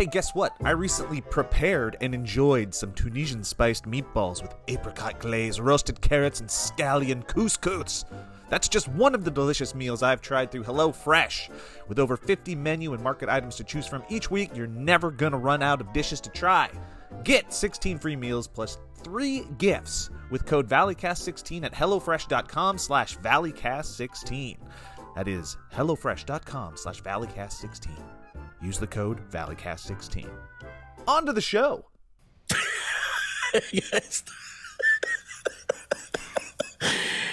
Hey, guess what? I recently prepared and enjoyed some Tunisian spiced meatballs with apricot glaze, roasted carrots, and scallion couscous. That's just one of the delicious meals I've tried through HelloFresh. With over 50 menu and market items to choose from each week, you're never gonna run out of dishes to try. Get 16 free meals plus three gifts with code ValleyCast16 at HelloFresh.com slash ValleyCast16. That is HelloFresh.com slash ValleyCast16. Use the code ValleyCast16. On to the show. yes.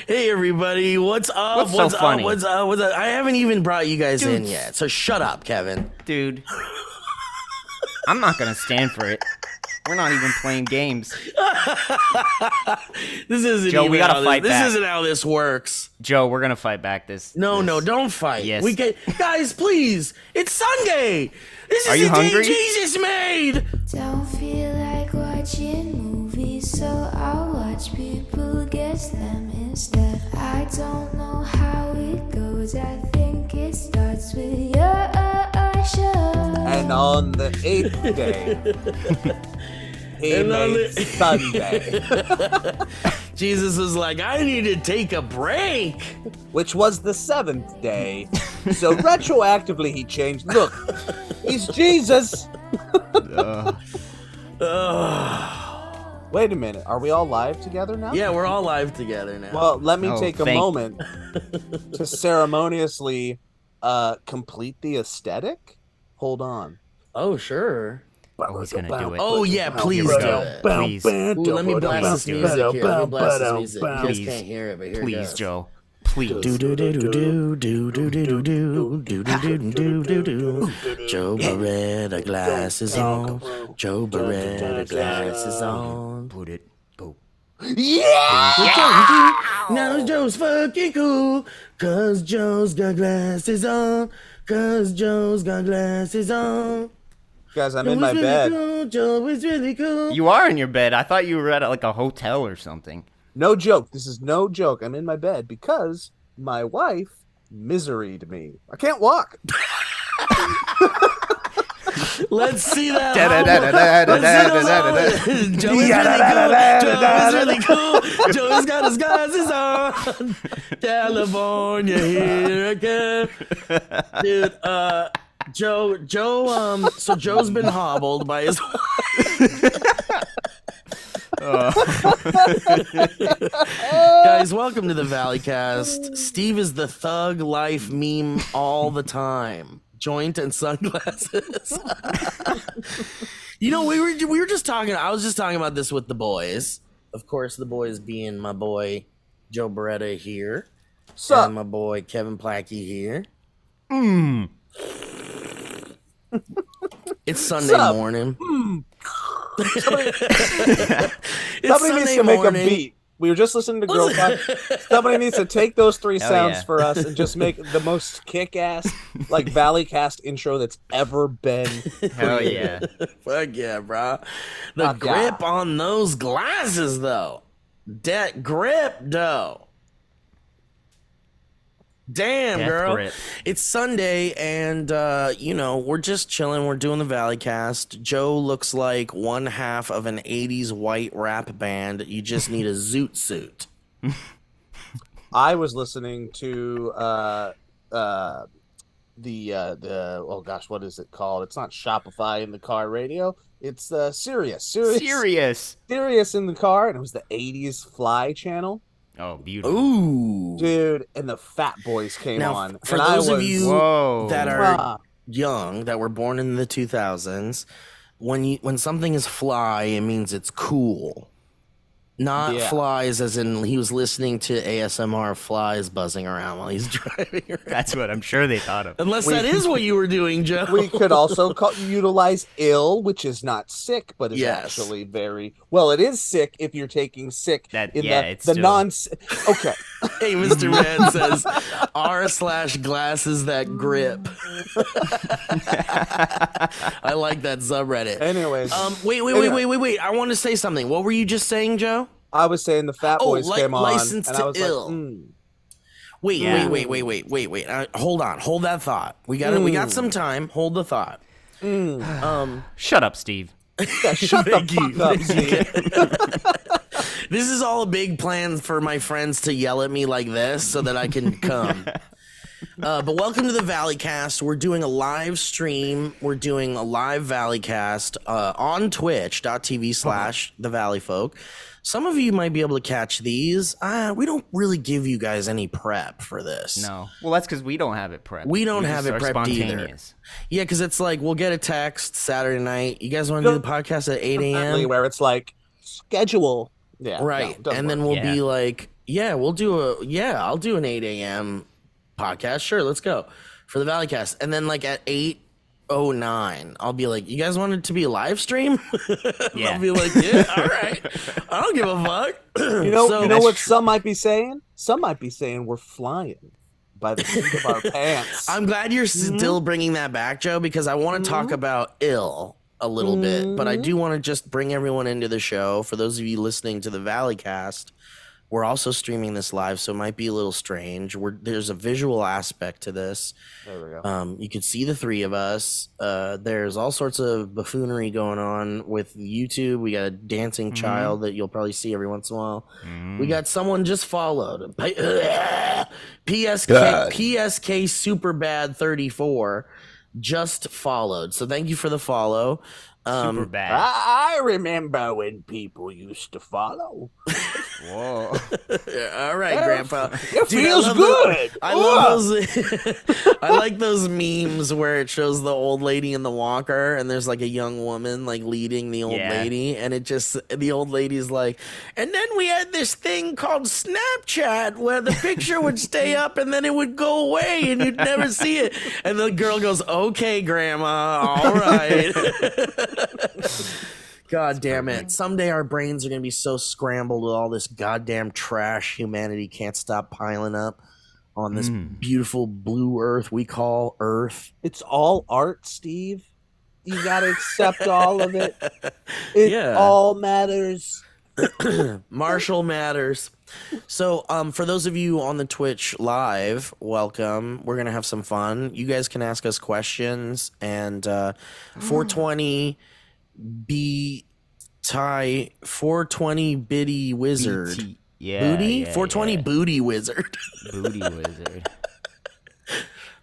hey everybody, what's up? What's so what's funny? up? What's up? What's up? I haven't even brought you guys in yet, so shut up, Kevin. dude. I'm not gonna stand for it. We're not even playing games. This isn't Joe, even we gotta fight this, back. this isn't how this works. Joe, we're gonna fight back this. No, this- no, don't fight. Yes. We get guys, please. It's Sunday. This is Are you the day? Jesus made. Don't feel like watching movies, so I'll watch people guess them instead. I don't know how it goes, I think it starts with your show. And on the eighth day, he made the- Sunday, Jesus was like, I need to take a break. which was the seventh day. So retroactively, he changed. Look, he's Jesus. Ugh. Wait a minute. Are we all live together now? Yeah, we're all live together now. Well, let me Oh, take a thank- moment to ceremoniously uh, complete the aesthetic. Hold on. oh, sure. Oh, he's gonna do it. Oh, yeah, please do it. Please. Ooh, let me blast this music here. Let me blast this music. You guys Please. can't hear it, but here it Please, goes. Joe. Please. Do do do do do do do do do do do do do do do. Joe Bereta glasses on. Joe Bereta glasses on. Put it. Go. Now Joe's fucking cool, cause Joe's got glasses on. Cause Joe's got glasses on. Guys, I'm in my bed. Really cool. You are in your bed. I thought you were at like a hotel or something. No joke. This is no joke. I'm in my bed because my wife miseried me. I can't walk. Let's see that. Let's see Joe is really cool. Joe is really cool. Joe's got his glasses on. California, here again, dude. Uh, Joe, Joe, um, so Joe's been hobbled by his Guys, welcome to the Valleycast. Steve is the thug life meme all the time. Joint and sunglasses. you know, we were we were just talking. I was just talking about this with the boys. Of course, the boys being my boy Joe Bereta here, and my boy Kevin Plachy here. It's Sunday Sup? morning. Hmm. it's Somebody needs to make morning. a beat. We were just listening to Girl Talk. Somebody needs to take those three Hell oh, sounds yeah. for us and just make the most kick-ass, like Valley Cast intro that's ever been. Hell yeah. Fuck yeah, bro. The Fuck yeah. grip on those glasses, though. That grip, though. Damn, Death girl. grip. It's Sunday, and uh, you know we're just chilling. We're doing the Valley Cast. Joe looks like one half of an '80s white rap band. You just need a zoot suit. I was listening to uh, uh, the uh, the oh gosh, what is it called? It's not Spotify in the car radio. It's uh, Sirius, Sirius, Serious. Sirius in the car, and it was the '80s Fly channel, Oh, beautiful. Ooh. dude. And the Fat Boys came Now, on. for and I those of you Whoa. that are young that were born in the 2000s when you when something is fly it means it's cool not Yeah. flies as in he was listening to asmr flies buzzing around while he's driving around. That's what I'm sure they thought of. unless that is what you were doing joe we could also call, utilize ill, which is not sick, but is Yes. actually very well. It is sick if you're taking sick That- in yeah, the, it's the still- non. Okay, hey mr man says r slash glasses that grip i like that subreddit anyways, um wait wait wait wait wait wait i want to say something what were you just saying joe I was saying the Fat Oh, Boys li- came on, License and to I was Ill. like, mm, Wait, Yeah. wait, wait, wait, wait, wait, wait. Uh, hold on, hold that thought. We got it. We got Mm. some time. Hold the thought. Um, Shut up, Steve. Yeah, shut the fuck up, Steve. This is all a big plan for my friends to yell at me like this so that I can come. Uh, but welcome to the Valleycast. We're doing a live stream. We're doing a live Valleycast uh, on twitch.tv slash the Valley Folk. Some of you might be able to catch these. Uh, we don't really give you guys any prep for this. No. Well, that's because we don't have it prepped. We don't have it are prepped either. Yeah, because it's like we'll get a text Saturday night. You guys want to do the podcast at 8 a.m.? Where it's like schedule. Yeah. right. no, doesn't and then we'll be like yeah we'll do a yeah i'll do an 8 a.m podcast. Sure let's go for the valleycast and then like at 809 i'll be like you guys want it to be a live stream? Yeah. i'll be like yeah all right. I don't give a fuck. You know, So- you know what some might be saying? Some might be saying we're flying by the seat of our pants. i'm glad you're mm-hmm. still bringing that back joe because i want to talk mm-hmm. about ill a little bit but i do want to just bring everyone into the show. For those of you listening to the valleycast we're also streaming this live so it might be a little strange. We're, there's a visual aspect to this. There we go. um, you can see the three of us. Uh, there's all sorts of buffoonery going on with youtube. We got a dancing child that you'll probably see every once in a while. We got someone just followed. Psk psk super bad 34 just followed. So thank you for the follow um, Super bad. I, I remember when people used to follow. Whoa. all right Yeah, grandpa It Dude, I feels love the- good. I Ugh. love those. I like those memes where it shows the old lady in the walker, and there's like a young woman like leading the old Yeah. lady, and it just the old lady's like, and then we had this thing called Snapchat where the picture would stay up and then it would go away and you'd never see it, and the girl goes, "Okay, grandma, all right." God damn it. Someday our brains are going to be so scrambled with all this goddamn trash humanity can't stop piling up on this hmm. beautiful blue earth we call Earth. It's all art, Steve. You gotta accept all of it. It Yeah. all matters. Marshall matters. So, um, for those of you on the Twitch live, welcome. We're gonna have some fun. You guys can ask us questions, and uh, 420 B tie 420 Biddy Wizard BT. Yeah. Booty yeah, 420 yeah. Booty Wizard. Booty wizard.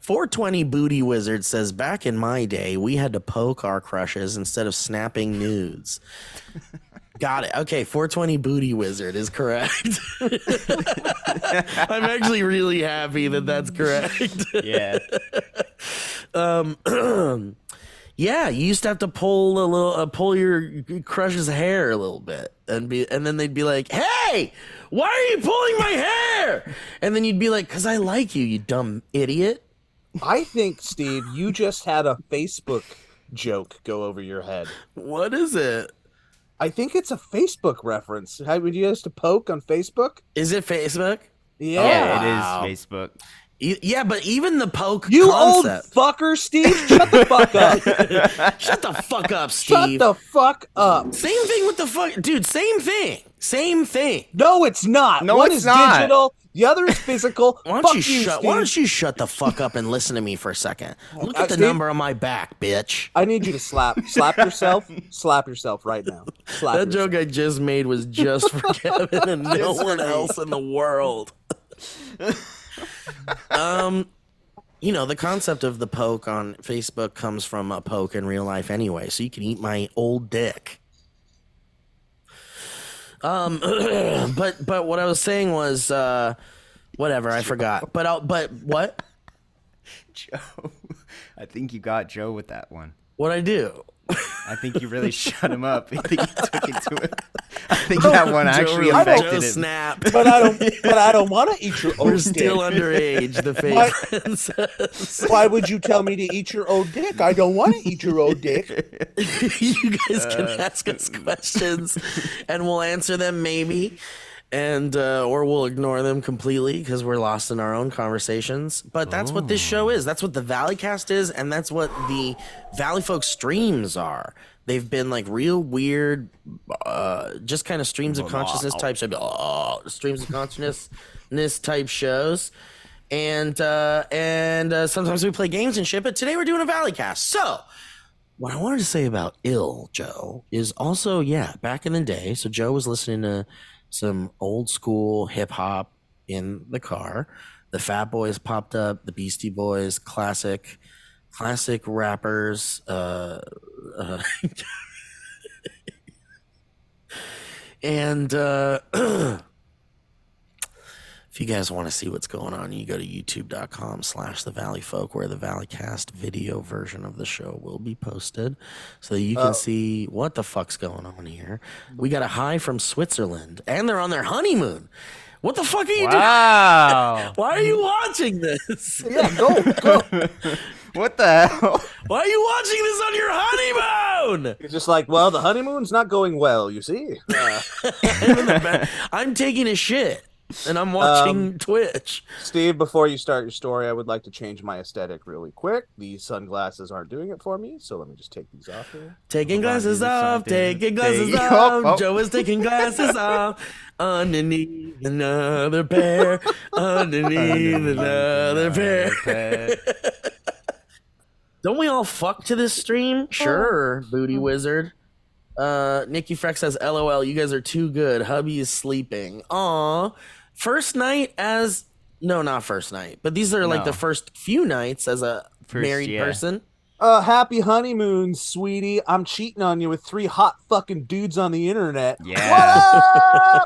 420 Booty Wizard says, Back in my day, we had to poke our crushes instead of snapping nudes. Got it. Okay, 420 Booty Wizard is correct. I'm actually really happy that that's correct. Yeah. um, yeah, you used to have to pull a little, uh, pull your crush's hair a little bit, and be, and then they'd be like, "Hey, why are you pulling my hair?" And then you'd be like, "Cause I like you, you dumb idiot." I think, Steve, you just had a Facebook joke go over your head. What is it? I think it's a Facebook reference. How would you used to poke on Facebook? Is it Facebook? Yeah. Yeah, it is Facebook. E- Yeah, but even the poke You concept. old fucker, Steve. Shut the fuck up. Shut the fuck up, Steve! Shut the fuck up. Same thing with the fuck, dude. Same thing. Same thing. No, it's not. No, One it's is not. digital. The other is physical. Why don't you you, shut? Why don't you shut the fuck up and listen to me for a second? Look at the Steve- number on my back, bitch. I need you to slap, slap yourself, slap yourself right now. Slap That yourself. joke I just made was just for Kevin and no one else in the world. um, you know, the concept of the poke on Facebook comes from a poke in real life anyway, so you can eat my old dick. Um, but but what I was saying was, uh, whatever I forgot. But I'll, but what? Joe. I think you got Joe with that one. What I do? I think you really shut him up. I think you took it to him. I think that one actually really- affected Joe him. snap. But I don't. But I don't want to eat your old dick. We're still dick. underage. The fake What? princess. Why would you tell me to eat your old dick? I don't want to eat your old dick. you guys can uh, ask us questions and we'll answer them maybe and uh, or we'll ignore them completely because we're lost in our own conversations. But that's what this show is. That's what the Valley Cast is and that's what the valley folk streams are. They've been like real weird uh, just kind of streams of consciousness type show oh, streams of consciousness type shows. And uh, and uh, sometimes we play games and shit but today we're doing a Valley Cast, so what I wanted to say about ill Joe is also yeah back in the day. So Joe was listening to some old school hip hop in the car. The Fat Boys popped up, the Beastie Boys, classic, classic rappers. Uh, uh, and uh, if you guys want to see what's going on, you go to youtube.com slash the Valley Folk, where the Valleycast video version of the show will be posted so that you can Uh, see what the fuck's going on here. We got a high from Switzerland, and they're on their honeymoon. What the fuck are you doing? Wow. Why are you watching this? Yeah, go, go. what the hell? Why are you watching this on your honeymoon? It's just like, well, the honeymoon's not going well, you see. Uh, I'm taking a shit and I'm watching Um, Twitch. Steve, before you start your story, I would like to change my aesthetic really quick. These sunglasses aren't doing it for me, so let me just take these off here. Taking glasses off, taking glasses off. Oh, oh. Joe is taking glasses off. Underneath another pair, underneath another pair. Don't we all fuck to this stream? Sure, booty wizard. Uh, Nikki Freck says, "LOL, you guys are too good. Hubby is sleeping. Aw, first night as no, not first night, but these are like No. the first few nights as a First, married yeah. person. Uh, happy honeymoon, sweetie. I'm cheating on you with three hot fucking dudes on the internet. Yeah.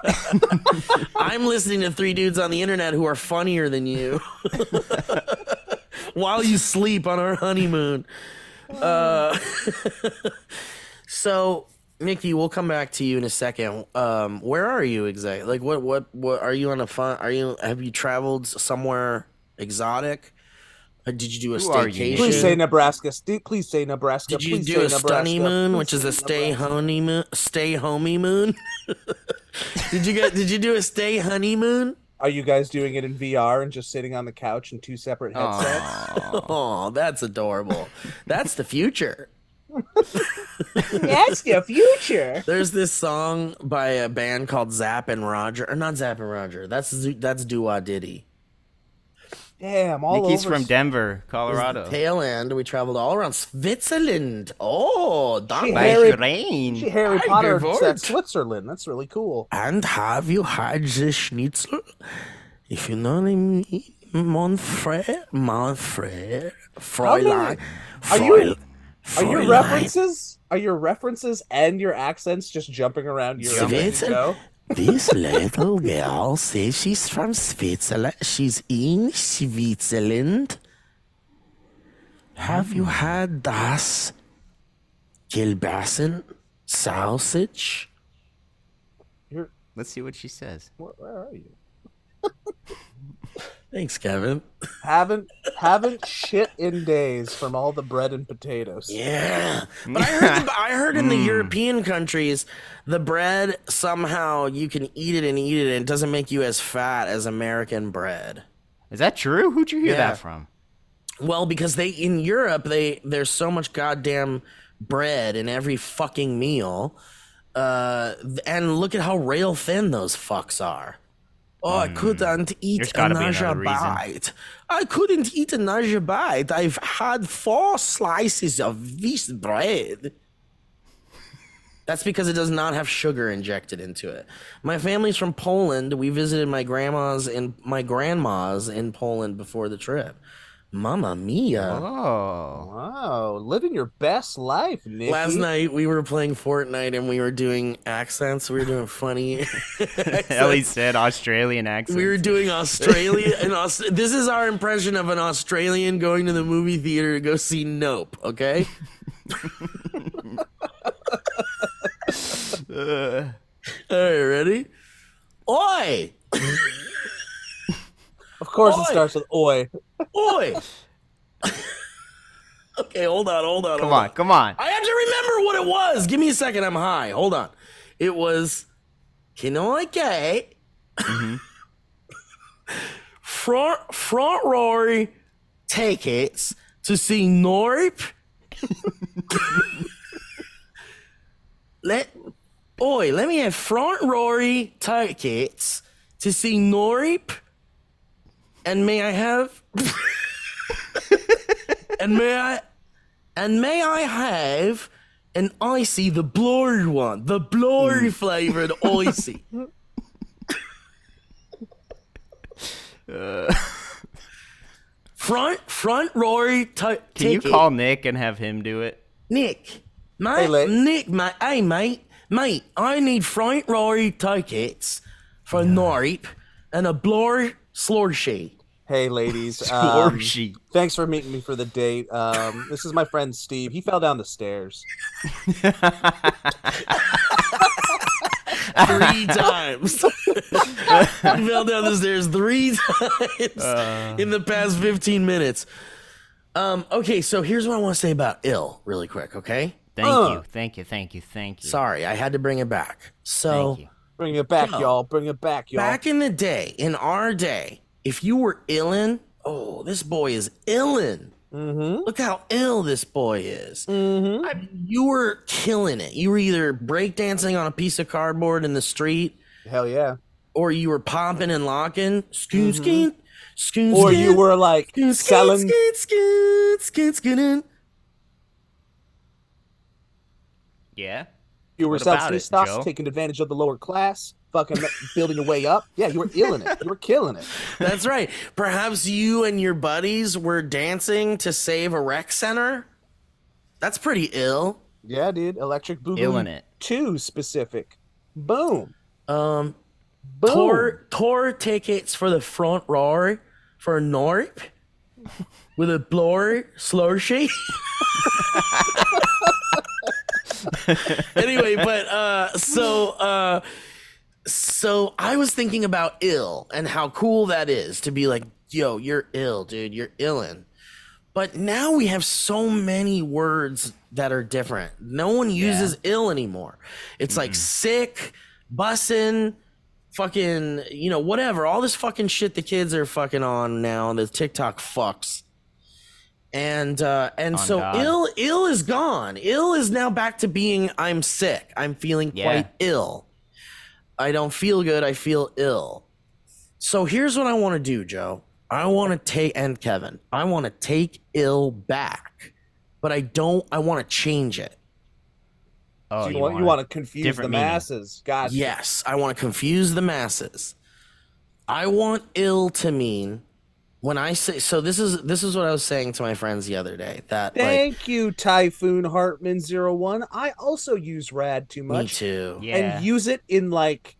What up? I'm listening to three dudes on the internet who are funnier than you while you sleep on our honeymoon. Uh, so, Nikki, we'll come back to you in a second. Um, where are you exactly? Like, what, what, what are you on a fun? Are you have you traveled somewhere exotic? Uh, Did you do a Who staycation? Please say Nebraska. Steve, please say Nebraska. Did you Please do a stunny moon, Please which is a stay Nebraska. honeymoon, stay homey moon? did you get? Did you do a stay honeymoon? Are you guys doing it in VR and just sitting on the couch in two separate headsets? Oh, that's adorable. That's the future. That's the future. There's this song by a band called Zapp and Roger, or not Zapp and Roger. That's Z- that's Dua Diddy. Damn, all Nikki's over. from Denver, It the Colorado. tail end. We traveled all around Switzerland. Oh, She danke. Harry- rain. She Harry I Potter said Switzerland. That's really cool. And have you had the schnitzel? If you know what I mean, Manfred, Manfred, Fräulein, Are you- Fräulein- Are your Fräulein. references? Are your references and your accents just jumping around your Switzerland. This little girl says she's from Switzerland. She's in Switzerland. Have you hmm. had das Kilbassen sausage? Let's see what she says. Where, where are you? Thanks, Kevin. Haven't haven't shit in days from all the bread and potatoes. Yeah, but I heard, the, I heard in the Mm. European countries, the bread somehow you can eat it and eat it, and it doesn't make you as fat as American bread. Is that true? Who'd you hear Yeah. that from? Well, because they in Europe they there's so much goddamn bread in every fucking meal, uh, and look at how rail thin those fucks are. Oh, I couldn't eat another bite. I couldn't eat another bite. I've had four slices of this bread. That's because it does not have sugar injected into it. My family's from Poland. We visited my grandma's and my grandma's in Poland before the trip. Mamma mia. Oh. Wow, living your best life, Nikki. Last night we were playing Fortnite and we were doing accents. We were doing funny. Ellie said Australian accent. we were doing Australia and Aus- this is our impression of an Australian going to the movie theater to go see Nope. Okay. Uh, All right, ready? Oi, Of course, Oi. it starts with "oi." oi. okay, hold on, hold on. come hold on, come on. I have to remember what it was. Give me a second. I'm high. Hold on. It was Kinoike. Mm-hmm. front front Rory tickets to see Norp. let Oi, let me have front Rory tickets to see Norp. And may I have and may I And may I have an icy, the blurry one, the blurry mm. flavored icy. front, front Rory t- Can ticket. you call Nick and have him do it? Nick, mate, Hey, Lee. Nick, mate, hey, mate, mate, I need front Rory tickets for Norip and a blur slushy. Hey, ladies. Um, Slushy. thanks for meeting me for the date. Um, this is my friend Steve. He fell down the stairs. three times. he fell down the stairs three times in the past 15 minutes. Um, okay, so here's what I want to say about ill really quick, okay? Thank Uh. you, thank you, thank you, thank you. Sorry, I had to bring it back. So Thank you. Bring it back, Yo. y'all. Bring it back, y'all. back in the day, in our day, if you were illin, oh, this boy is illin. Mm-hmm. Look how ill this boy is. Mm-hmm. I mean, you were killing it. You were either breakdancing on a piece of cardboard in the street, Hell yeah. or you were popping and locking, scoon scoon, scoon Or you were like scoon selling. scoon scoon scoon scoon. Yeah. You were selling about free it, stuff, Joe? taking advantage of the lower class, fucking building your way up. Yeah, you were illing it. You were killing it. That's right. Perhaps you and your buddies were dancing to save a rec center. That's pretty ill. Yeah, dude. Electric Boogaloo Illing it. 2 specific. Boom. Um, Boom. tour tour tickets for the front row for Norp with a blur slushy. anyway, but uh, so uh, so I was thinking about ill and how cool that is to be like, yo, you're ill, dude, you're illin. But now we have so many words that are different. No one uses ill anymore. It's like sick, bussin', fucking, you know, whatever. All this fucking shit the kids are fucking on now, the TikTok fucks. And uh and On so God. ill ill is gone. Ill is now back to being I'm sick. I'm feeling Yeah. quite ill. I don't feel good. I feel ill. So here's what I want to do, Joe. I want to take and Kevin. I want to take ill back, but I don't. I want to change it. Oh, So you, want, you want to confuse the meaning. masses. Gotcha. Yes, I want to confuse the masses. I want ill to mean when I say so. This is this is what I was saying to my friends the other day. That like Thank you, Typhoon Hartman Zero One. I also use rad too much. me much too. Yeah. and use it in like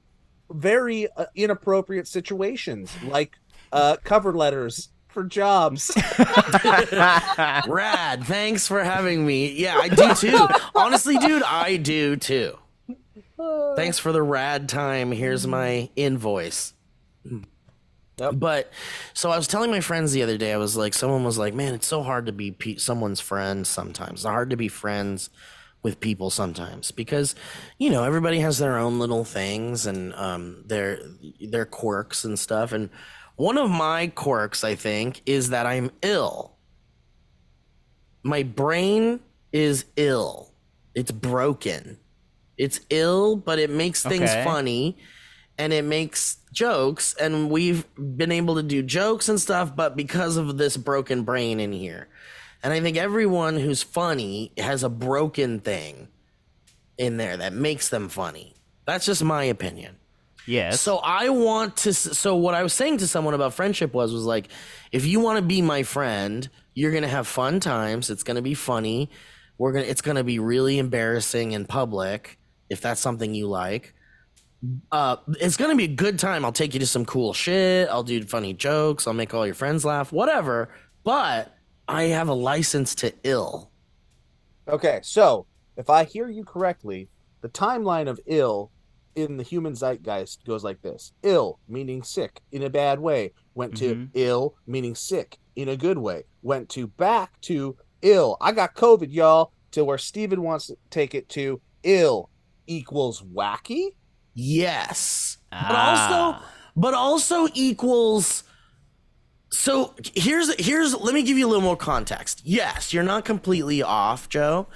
very uh, inappropriate situations, like uh, cover letters for jobs. Rad. Thanks for having me. Yeah, I do too. Honestly, dude, I do too. Thanks for the rad time. Here's my invoice. Yep. But so I was telling my friends the other day, I was like, someone was like, man, it's so hard to be pe- someone's friend sometimes. It's hard to be friends with people sometimes because, you know, everybody has their own little things and um, their their quirks and stuff. And one of my quirks, I think, is that I'm ill. My brain is ill. It's broken. It's ill, but it makes things Okay. funny and it makes jokes and we've been able to do jokes and stuff but because of this broken brain in here and i think everyone who's funny has a broken thing in there that makes them funny that's just my opinion yes. so I want to. So what I was saying to someone about friendship was was like, if you want to be my friend, you're gonna have fun times. It's gonna be funny. We're gonna. It's gonna be really embarrassing in public if that's something you like. Uh, it's gonna be a good time. I'll take you to some cool shit. I'll do funny jokes. I'll make all your friends laugh. Whatever. But I have a license to ill. okay, so if I hear you correctly, the timeline of ill in the human zeitgeist goes like this ill meaning sick in a bad way went to Mhm. ill meaning sick in a good way went to back to ill i got covid y'all to where steven wants to take it to ill equals wacky Yes. But Ah. also but also equals so here's here's let me give you a little more context. Yes, you're not completely off, Joe.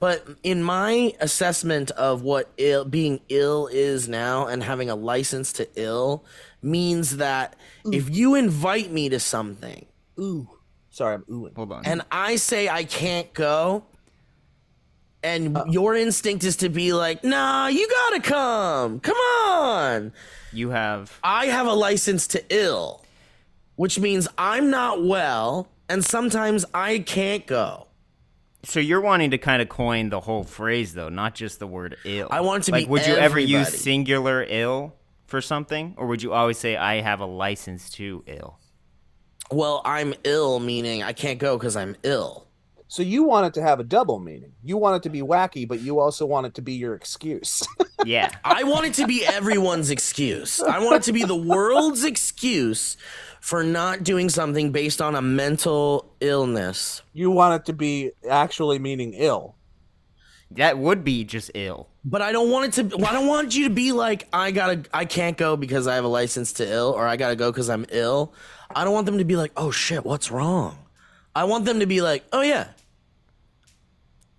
But in my assessment of what Ill, being ill is now and having a license to ill means that if you invite me to something ooh Sorry, I'm oohing. Hold on. and I say I can't go, and Uh. your instinct is to be like, nah, you gotta come. Come on. you have I have a license to ill, which means I'm not well, and sometimes I can't go. So you're wanting to kind of coin the whole phrase though, not just the word ill. I want it to like, be would you ever use singular ill for something, or would you always say I have a license to ill? Well, I'm ill, meaning I can't go because I'm ill. So you want it to have a double meaning. You want it to be wacky, but you also want it to be your excuse. Yeah. I want it to be everyone's excuse. I want it to be the world's excuse for not doing something based on a mental illness. you want it to be actually meaning ill. that would be just ill. But I don't want it to. I don't want you to be like I gotta. I can't go because I have a license to ill, or I gotta go because I'm ill. I don't want them to be like, oh shit, what's wrong? I want them to be like, oh yeah,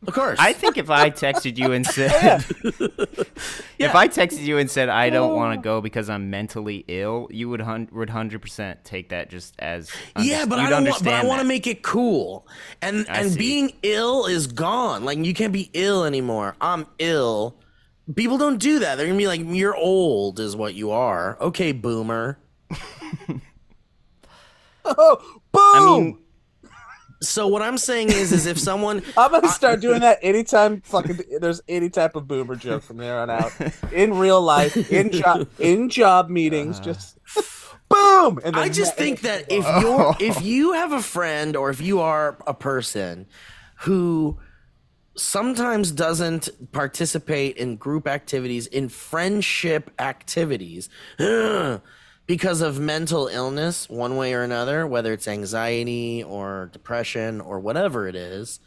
of course. I think if I texted you and said, if I texted you and said I don't want to oh. go because I'm mentally ill, you would hun- would hundred percent take that just as yeah, but I you'd don't want. But I want to make it cool, and I and see. being ill is gone. Like you can't be ill anymore. I'm ill. People don't do that. They're gonna be like, you're old, is what you are. Okay, boomer. Oh, boom! I mean, So what I'm saying is, is if someone I'm gonna start doing that anytime fucking there's any type of boomer joke from there on out. In real life, in job in job meetings, uh-huh. just boom. And then I just think that if you're if you have a friend or if you are a person who sometimes doesn't participate in group activities in friendship activities because of mental illness one way or another whether it's anxiety or depression or whatever it is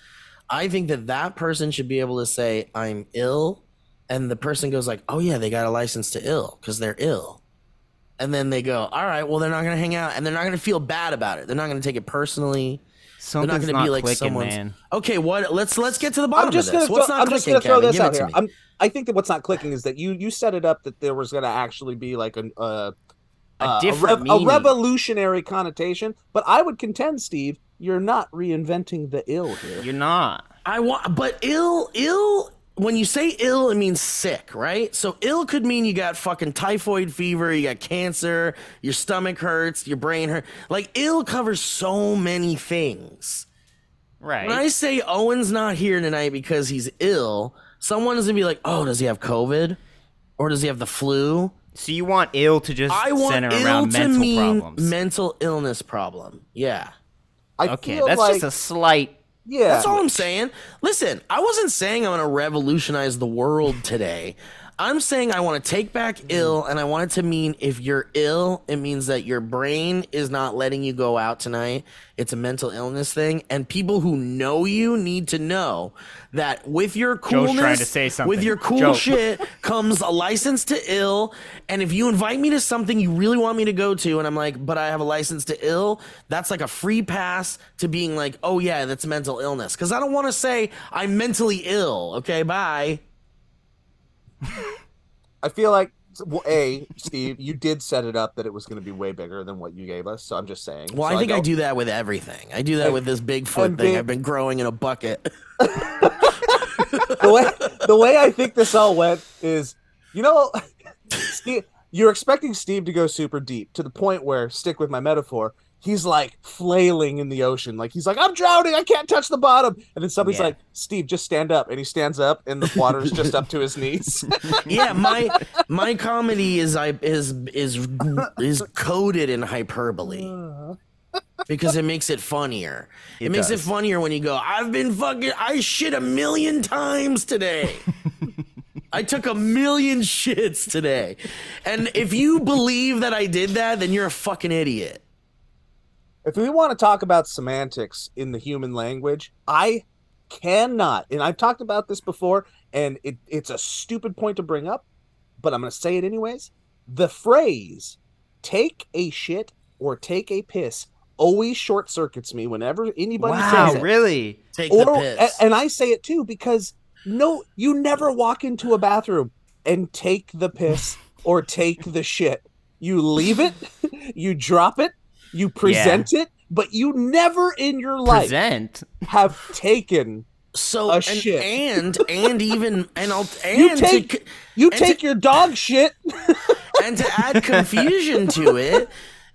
i think that that person should be able to say i'm ill and the person goes like oh yeah they got a license to ill because they're ill and then they go, all right, well, they're not going to hang out and they're not going to feel bad about it. They're not going to take it personally. They're not going to be like clicking, someone's. man. Okay, what? Let's let's get to the bottom I'm just of this. gonna What's throw, not I'm just clicking, gonna throw Kevin? this Give out it to here. me. I'm, think that what's not clicking is that you you set it up that there was gonna actually be like a, uh, A uh, different rev- a revolutionary connotation. But I would contend, Steve, you're not reinventing the ill here. You're not. I want, but ill, ill. When you say ill, it means sick, right? So ill could mean you got fucking typhoid fever, you got cancer, your stomach hurts, your brain hurt. Like ill covers so many things. Right. When I say Owen's not here tonight because he's ill, someone is gonna be like, "Oh, does he have COVID, or does he have the flu?" So you want ill to just I want center ill around to mental mean problems. mental illness problem. Yeah. I okay, that's like, just a slight. yeah. That's all I'm saying. Listen, I wasn't saying I'm going to revolutionize the world today. I'm saying I want to take back mm-hmm. ill, and I want it to mean if you're ill, it means that your brain is not letting you go out tonight. It's a mental illness thing, and people who know you need to know that with your coolness, to say something. with your cool Joe. shit comes a license to ill. And if you invite me to something you really want me to go to, and I'm like, but I have a license to ill, that's like a free pass to being like, oh yeah, that's mental illness. Because I don't want to say I'm mentally ill. Okay, bye. I feel like well, a Steve, you did set it up that it was going to be way bigger than what you gave us. So I'm just saying. Well, So I think I, don't- do that with everything. I do that with this Bigfoot thing. big- I've been growing in a bucket. the way the way I think this all went is, you know, Steve, you're expecting Steve to go super deep to the point where, stick with my metaphor, he's like flailing in the ocean, like he's like, "I'm drowning, I can't touch the bottom," and then somebody's Yeah. like, "Steve, just stand up," and he stands up, and the water's just up to his knees. yeah, my my comedy is I is is is coded in hyperbole because it makes it funnier. It, makes it funnier when you go, "I've been fucking I shit a million times today." I took a million shits today. And if you believe that I did that, then you're a fucking idiot. If we want to talk about semantics in the human language, I cannot, and I've talked about this before, and it, it's a stupid point to bring up, but I'm going to say it anyways. The phrase take a shit or take a piss always short circuits me whenever anybody Wow, says it. really? Take Or, the piss. a- and I say it too because no, you never walk into a bathroom and take the piss or take the shit. You leave it, you drop it, you present it, but you never in your life Present. have taken. So A and, shit. and and even and I'll and You take c- you and to- take your dog shit. and to add confusion to it,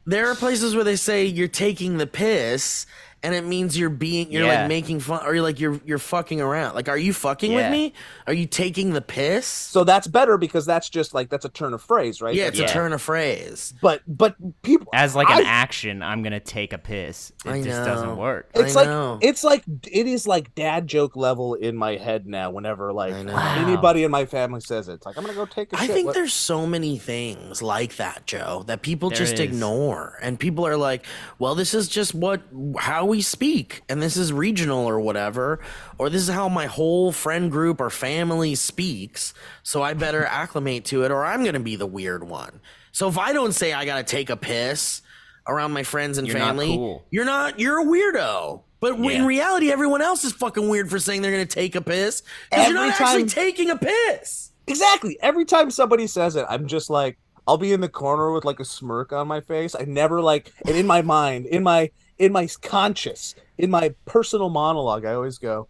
there are places where they say you're taking the piss, and it means you're being you're Yeah. like making fun or you're like you're you're fucking around. Like, are you fucking with me? Are you taking the piss? So that's better because that's just like that's a turn of phrase, right? yeah, it's Yeah. a turn of phrase. But but people As like an I- action, I'm gonna take a piss. It I just know. doesn't work. I it's like know. it's like it is like dad joke level in my head now. Whenever like I. Wow. anybody in my family says it, it's like I'm gonna go take a I shit. I think What- there's so many things like that, Joe, that people There just is. ignore, and people are like, "Well, this is just what how we speak, and this is regional or whatever, or this is how my whole friend group or family speaks, so I better acclimate to it, or I'm gonna be the weird one." So if I don't say I gotta take a piss around my friends and You're not family, cool. you're not. You're a weirdo. But w in reality, everyone else is fucking weird for saying they're gonna take a piss because you're not actually taking a piss. exactly every time somebody says it, I'm just like I'll be in the corner with like a smirk on my face. I never like, and in my mind, in my in my conscious, in my personal monologue, I always go,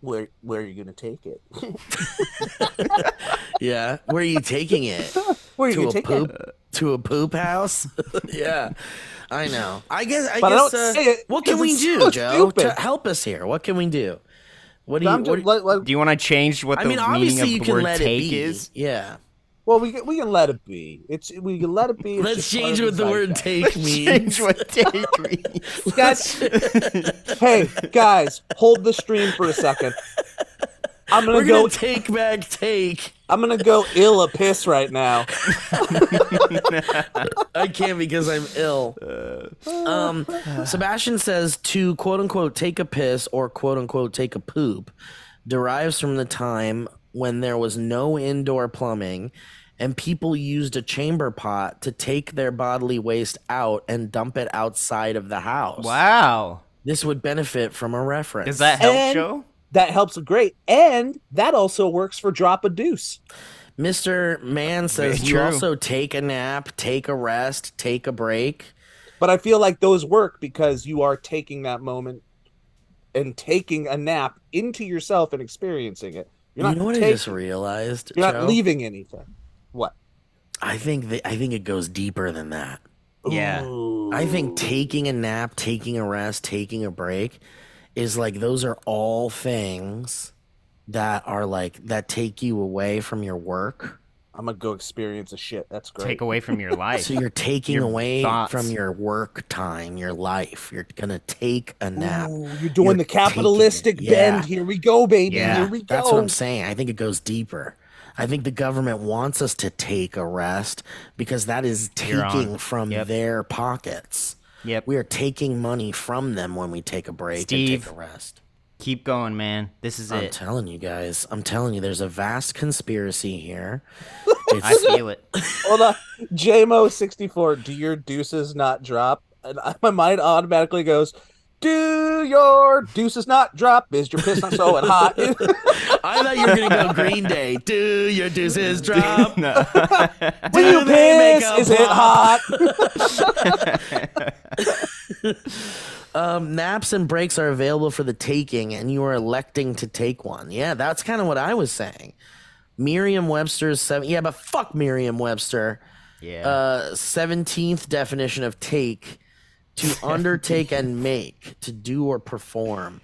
"Where where are you gonna take it? Yeah. Where are you taking it? Where are you to gonna a take poop it?" to a poop house? yeah. I know. I guess I But I guess don't uh, say it what can we do, so Joe? To help us here. What can we do? What do you I'm what just, do you- like, like, Do you want to change what I the mean, meaning obviously of you the can word let it take be. is? Yeah. Well, we can, we can let it be. It's we can let it be. It's Let's change part what the word take means. Change what take means. Guys, hey guys, hold the stream for a second. I'm gonna We're go. gonna take back take. I'm gonna go ill a piss right now. I can't because I'm ill. Um, Sebastian says to quote unquote take a piss or quote unquote take a poop derives from the time when there was no indoor plumbing and people used a chamber pot to take their bodily waste out and dump it outside of the house. Wow. This would benefit from a reference. Does that help, And- Joe? That helps great, and that also works for drop a deuce. Mr. Man says you also take a nap, take a rest, take a break. But I feel like those work because you are taking that moment and taking a nap into yourself and experiencing it. You're not you know what I just realized? You're Joe? not leaving anything. What? I think that I think it goes deeper than that. Yeah. I think taking a nap, taking a rest, taking a break is like those are all things that are like that take you away from your work. I'm gonna go experience a shit. That's great. Take away from your life. So you're taking Your away thoughts. from your work time, your life. You're gonna take a nap. Ooh, you're doing You're the taking it. capitalistic Yeah. bend. Here we go, baby. Yeah, Here we go. That's what I'm saying. I think it goes deeper. I think the government wants us to take a rest because that is taking from Yep. their pockets. Yep. We are taking money from them when we take a break and Steve. take a rest. Keep going, man. This is it. I'm telling you guys, I'm telling you, there's a vast conspiracy here. I feel it. Hold on, JMO64. Do your deuces not drop? And my mind automatically goes, "Do your deuces not drop? Is your piss not so hot?" I thought you were gonna go Green Day. Do your deuces drop? No. do you piss, a is it hot? Um, naps and breaks are available for the taking, and you are electing to take one. Yeah, that's kind of what I was saying. Merriam-Webster's seven. Yeah, but fuck Merriam-Webster. Yeah. Uh, seventeenth definition of take: to undertake and make, to do or perform.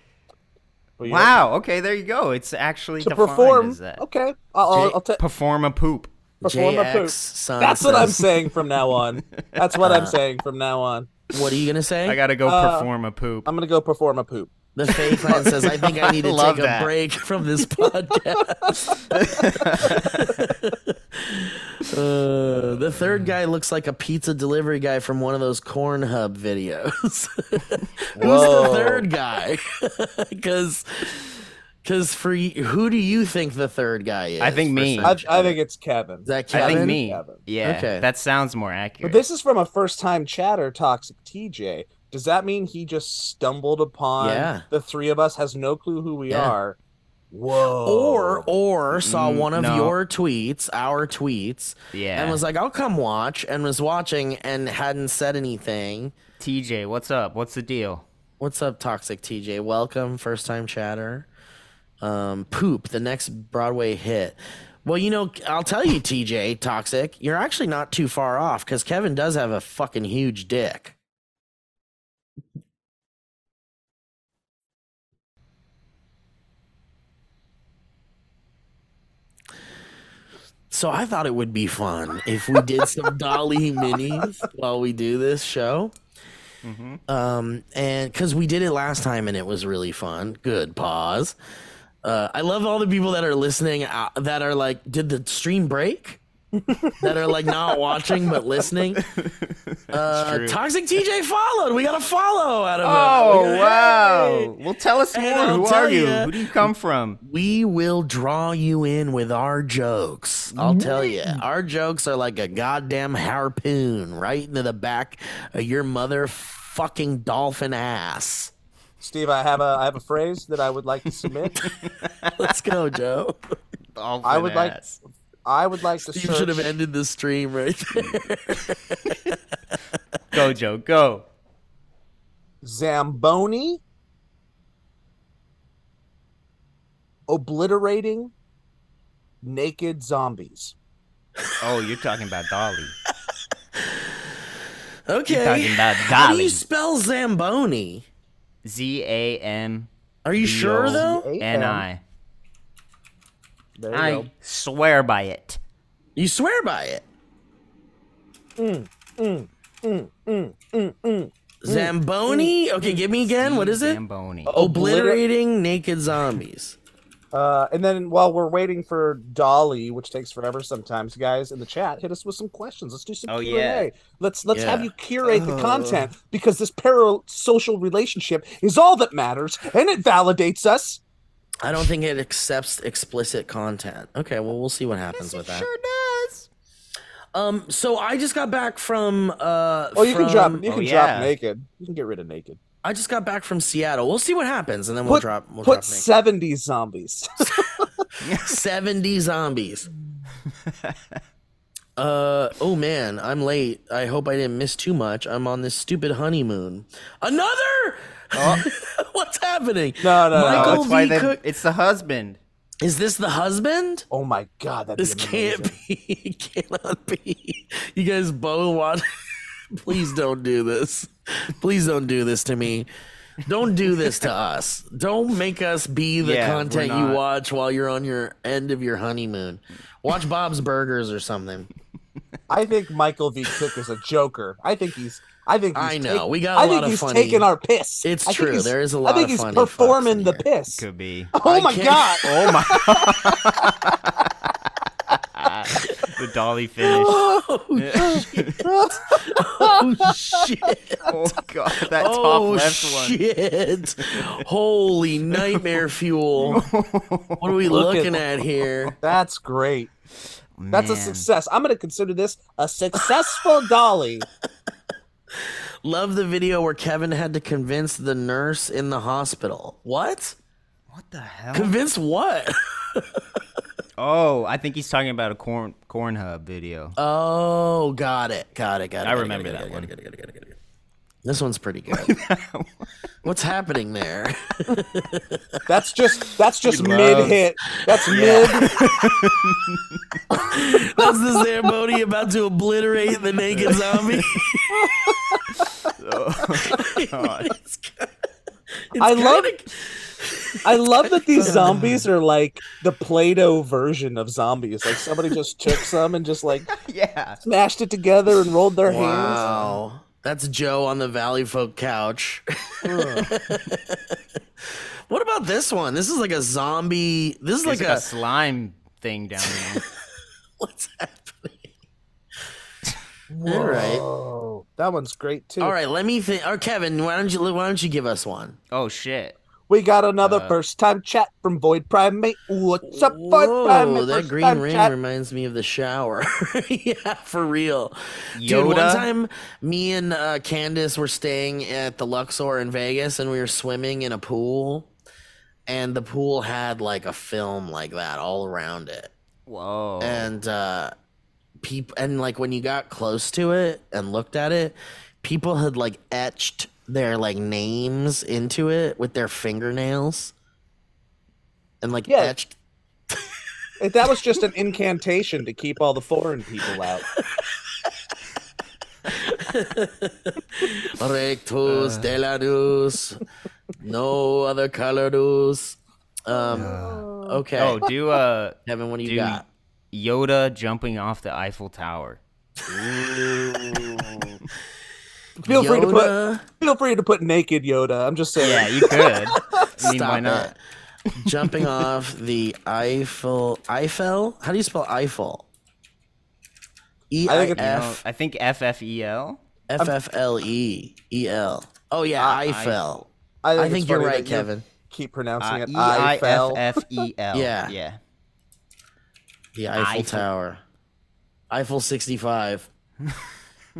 Well, you wow. Okay, there you go. It's actually To perform, as that. okay. I'll, I'll, Jay- I'll ta- Perform a poop. perform a poop. JX son That's what I'm saying from now on. That's what I'm saying from now on. What are you gonna say? I gotta go Uh, perform a poop. I'm gonna go perform a poop. The fake man says, I think I need to love take a break from this podcast. Uh, the third guy looks like a pizza delivery guy from one of those corn hub videos. Who's the third guy? Because. Because for you, who do you think the third guy is? I think me. I, I think it's Kevin. is that Kevin? I think me. Kevin. Yeah. Okay. That sounds more accurate. But this is from a first time chatter, Toxic TJ. Does that mean he just stumbled upon Yeah. the three of us, has no clue who we Yeah. are, Whoa. or or saw one of no. your tweets, our tweets, Yeah. and was like, "I'll come watch," and was watching and hadn't said anything. TJ, what's up? What's the deal? What's up, Toxic TJ? Welcome, first time chatter. Um, poop, the next Broadway hit. Well, you know, I'll tell you, TJ, Toxic, you're actually not too far off because Kevin does have a fucking huge dick. So I thought it would be fun if we did some DALL-E minis while we do this show. Um, and because we did it last time and it was really fun. Good pause. Uh, I love all the people that are listening uh, that are like, did the stream break? That are like not watching but listening. Uh. Toxic TJ followed. We got a follow out of him. Oh We got- wow! Hey! Well, tell us And more. I'll Who are you? ya- Who do you come from? We will draw you in with our jokes. I'll tell you, our jokes are like a goddamn harpoon right into the back of your motherfucking dolphin ass. Steve, I have a I have a phrase that I would like to submit. Let's go, Joe. I would like I would like to Steve search should have ended the stream right there. go, Joe. Go. Zamboni obliterating naked zombies. Oh, you're talking about DALL-E. Okay. You're talking about DALL-E. How do you spell Zamboni? Z A M Are you sure though? N I. There you I go. swear by it. You swear by it. Zamboni? Okay, give me again. What is it? Zamboni. Obliterating naked zombies. Uh, and then while we're waiting for DALL-E, which takes forever sometimes, guys in the chat, hit us with some questions. Let's do some Oh, Q&A. yeah. Let's let's have you curate the content because this parasocial relationship is all that matters, and it validates us. I don't think it accepts explicit content. Okay, well we'll see what happens with that. Sure does. Um, so I just got back from uh Oh, you can drop you Oh, can yeah. drop naked. You can get rid of naked. I just got back from Seattle. We'll see what happens and then we'll Put drop we'll put drop naked. seventy zombies. 70 zombies. Uh oh man, I'm late. I hope I didn't miss too much. I'm on this stupid honeymoon. Another? What's happening? No, no, no. Michael That's why they, Cook. it's the husband. Is this the husband? oh my god, that This can't be. It cannot be. You guys both want. Please don't do this. Please don't do this to me. Don't do this to us. Don't make us be the Yeah, content you watch while you're on your end of your honeymoon. Watch Bob's Burgers or something. I think Michael V. Cook is a joker. I think he's. I think he's I know, take- we got a I think lot of he's funny- taking our piss. It's I true, There is a lot think of he's funny fucks performing the here. piss. Could be. Oh I my can't- god! Oh my. the DALL-E finish. Oh shit! Oh shit! Oh god, that oh, top Oh left one. shit! Holy nightmare fuel! What are we Look looking at here? That's great. That's a success. I'm going to consider this a successful DALL-E. Love the video where Kevin had to convince the nurse in the hospital. What? What the hell? Convince what? Oh, I think he's talking about a corn corn hub video. Oh, got it. Got it. Got it. I got it, remember got it, that got one. This one's pretty good. What's happening there? That's just that's just He mid loves- hit. That's Yeah. mid. That's the Zamboni about to obliterate the naked zombie. Oh, God. It's I love- kinda- I love that these zombies are like the Play-Doh version of zombies. Like somebody just took some and just like yeah. smashed it together and rolled their hands. Wow. That's Joe on the Valleyfolk couch. what about this one? This is like a zombie. This is like like a. a slime thing down there. What's happening? All right. Oh, that one's great too. All right, let me think. Or oh, Kevin, why don't you why don't you give us one? Oh shit. We got another Uh, first time chat from Void Primate. What's up, Void Whoa, Primate? that First green ring chat. reminds me of the shower. yeah, for real. Dude, one time me and uh, Candace were staying at the Luxor in Vegas and we were swimming in a pool. and the pool had like a film like that all around it. Whoa. and uh people and like when you got close to it and looked at it people had like etched their like names into it with their fingernails and like Yeah. etched If that was just an incantation to keep all the foreign people out. rectus Uh. de la luz no other color luz um okay oh, do uh kevin what do you got Yoda jumping off the Eiffel Tower. Feel free to put feel free to put naked Yoda. I'm just saying. Yeah, you could. I mean, Stop why not? it. jumping off the eiffel eiffel how do you spell eiffel E I I think think F I think F F E L. F F L E E L. Oh yeah, Ah, Eiffel. I think, I think you're right, that you Kevin. Keep pronouncing Uh, it E I F Eiffel. F E L. Yeah. Yeah. The Eiffel, Eiffel. Tower. Eiffel 65.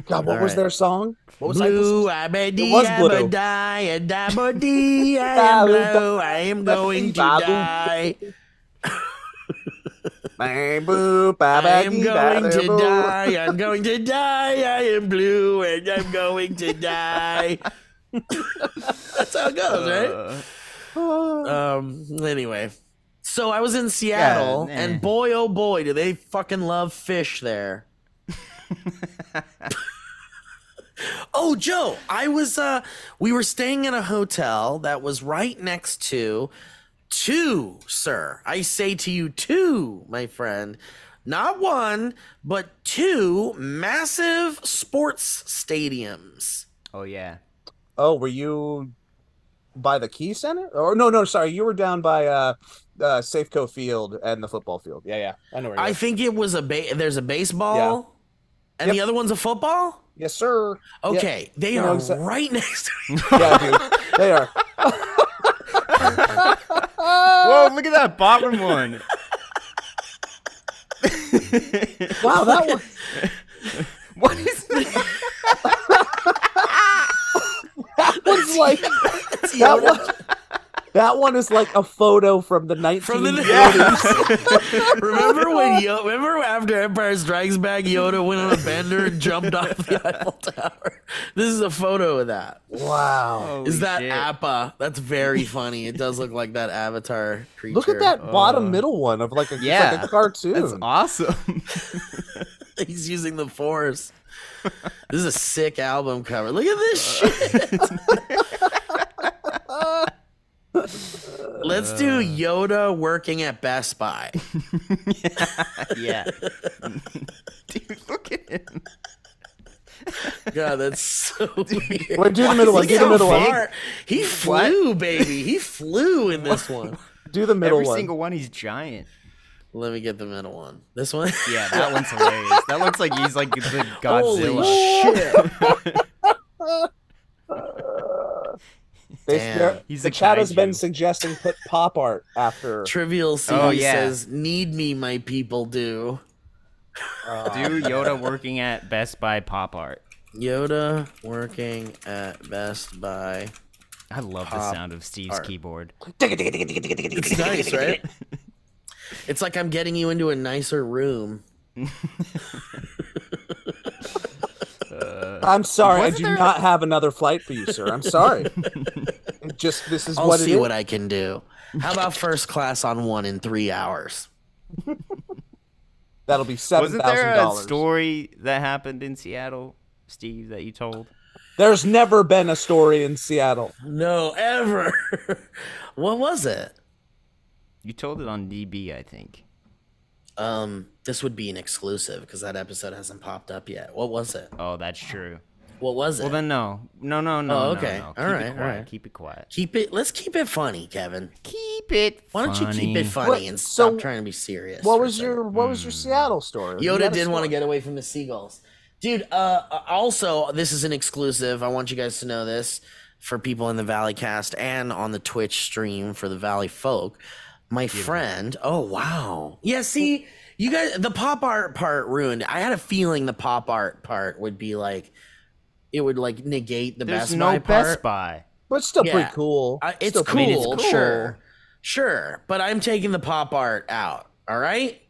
God, what All was right. their song? What was Blue, Eiffel? I It was blue. die, and die, I am blue, I am going to die. Bang, boo, ba, I'm going to die, I'm going to die, I am blue, and I'm going to die. That's how it goes, right? Um. Anyway, so I was in Seattle, eh. and boy, oh boy, do they fucking love fish there. Oh, Joe, I was. Uh, we were staying in a hotel that was right next to two, sir. I say to you, two, my friend. Not one, but two massive sports stadiums. Oh yeah. Oh, were you by the Key Center? Or no, no, sorry, you were down by uh, uh Safeco Field and the football field. Yeah, yeah, I know where. I I think it was a ba- there's a baseball, and Yep. the other one's a football. Yes, sir. Yeah. Okay, they You are exa- right next to each Yeah, dude, they are. Whoa! Look at that bottom one. Wow, that one. What is that? That one's like that one. That one is like a photo from the 1940s. From the remember when Yo- remember after Empire Strikes Back, Yoda went on a bender and jumped off the Eiffel Tower. This is a photo of that. Wow. Holy Is that shit. Appa? That's very funny. It does look like that Avatar creature. Look at that oh. bottom middle one of like a, yeah. like a cartoon. That's awesome. He's using the Force. This is a sick album cover. Look at this shit. Let's do uh. Yoda working at Best Buy. yeah. Dude, look at him. God, that's so weird. Wait, do the middle one. Look Do the how middle one. far- He flew, baby. He flew in this one. Do the middle Every one. Every single one, he's giant. Let me get the middle one. This one? Yeah, that one's hilarious. That looks like he's like the Godzilla. Holy shit. They, Damn. they're- He's the a chat has been suggesting put pop art after. Trivial C Oh, yeah. says, Need me, my people do. Uh, do Yoda working at Best Buy pop art. Yoda working at Best Buy. I love the sound of Steve's art. keyboard. It's nice, right? It's like I'm getting you into a nicer room. I'm sorry, I do there- not have another flight for you, sir. I'm sorry. It just this is I'll what see is. what I can do. How about first class on one in three hours? That'll be seven Wasn't thousand there a dollars. story that happened in Seattle, Steve, that you told? There's never been a story in Seattle. No, ever. what was it? You told it on DB, I think. Um, this would be an exclusive because that episode hasn't popped up yet. What was it? Oh, that's true. What was it? Well, then no, no, no, no. Oh, okay. no. All Keep right, it quiet. Keep it quiet. keep it. Let's keep it funny, Kevin. Keep it. Why don't you keep it funny What- and so stop trying to be serious? What was your? What was your Seattle story? Yoda didn't did want to get away from the seagulls. Dude, uh, also, this is an exclusive. I want you guys to know this for people in the ValleyCast and on the Twitch stream for the Valleyfolk. My friend, oh, wow. Yeah, see, you guys, the pop art part ruined. I had a feeling the pop art part would be like, it would like negate the There's Best no Buy part. Best Buy. But it's still Yeah. pretty cool. Uh, it's Still cool, pretty mean, it's cool. sure. Sure, but I'm taking the pop art out. All right.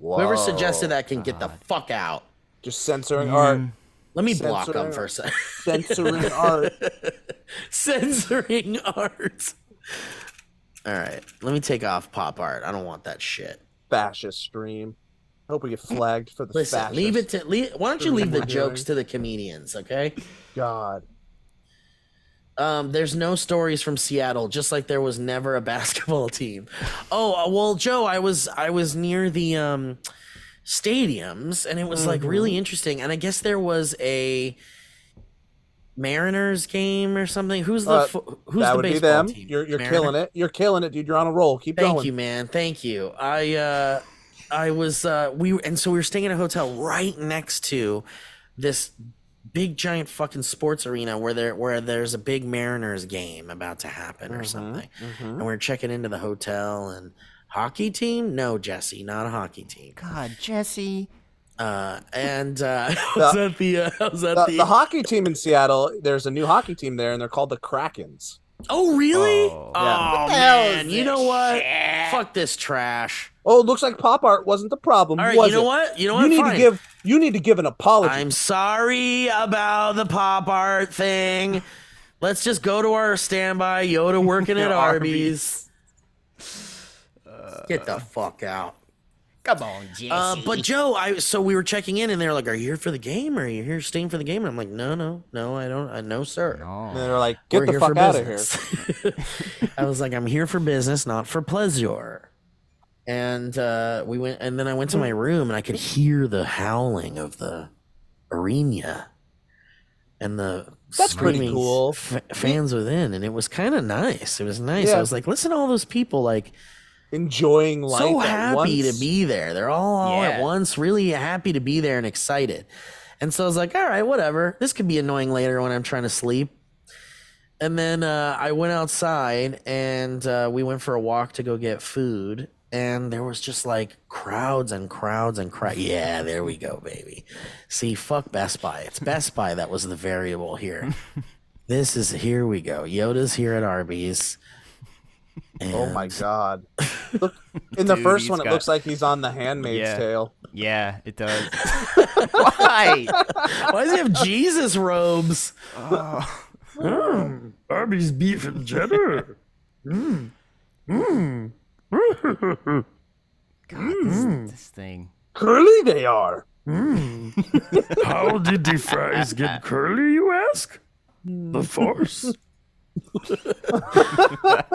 Whoever suggested that can get the fuck out. Just censoring art, Let me block them for a second. censoring art. Censoring art. All right, let me take off pop art. I don't want that shit. Fascist stream. Hope we get flagged for the Listen, leave it to. Leave, why don't you leave the jokes to the comedians? Okay. God. Um, there's no stories from Seattle, just like there was never a basketball team. Oh uh, well, Joe, I was I was near the um, stadiums, and it was like Mm-hmm. really interesting. And I guess there was a Mariners game or something. Who's the Uh, who's that the would be baseball them. team? You're you're killing it. You're killing it, dude. You're on a roll. Keep Thank going. you, man. Thank you. I uh I was uh we and so we were staying in a hotel right next to this big giant fucking sports arena where there where there's a big Mariners game about to happen or something. And we we're checking into the hotel and hockey team? No, Jesse, not a hockey team. God, Jesse. Uh and uh I was at the uh, was at The, the, the hockey team in Seattle, there's a new hockey team there, and they're called the Krakens. Oh really? Oh. Oh, man, you know what? Fuck this trash. Oh, it looks like pop art wasn't the problem. All right, was you know it? what? You know what? You need Fine. to give you need to give an apology. I'm sorry about the pop art thing. Let's just go to our standby. Yoda working at Arby's. Get the fuck out. Come on, Jesse. Uh, but Joe, I so we were checking in, and they're like, "Are you here for the game? Or are you here staying for the game?" And I'm like, "No, no, no, I don't. I no, sir. and no. they're like, get We're the here fuck for out of here. business." I was like, "I'm here for business, not for pleasure." And uh, we went, and then I went to my room, and I could hear the howling of the arena and the That's pretty cool. f- fans within, and it was kind of nice. It was nice. Yeah. I was like, listen to all those people, like Enjoying life. so happy to be there. They're all, all at once, really happy to be there and excited. And so I was like, all right, whatever. This could be annoying later when I'm trying to sleep. And then uh, I went outside and uh, we went for a walk to go get food. And there was just like crowds and crowds and crowds. Yeah, there we go, baby. See, fuck Best Buy. It's Best Buy that was the variable here. this is here we go. Yoda's here at Arby's. Oh my god! Look, in the Dude, first he's one, it looks like he's on The Handmaid's Yeah. Tale. Yeah, it does. Why? Why does he have Jesus robes? Oh. Mm, mm. Arby's beef and cheddar. Mm. Mm. God, this, this thing. Curly they are. How did the fries get curly, you ask? The force.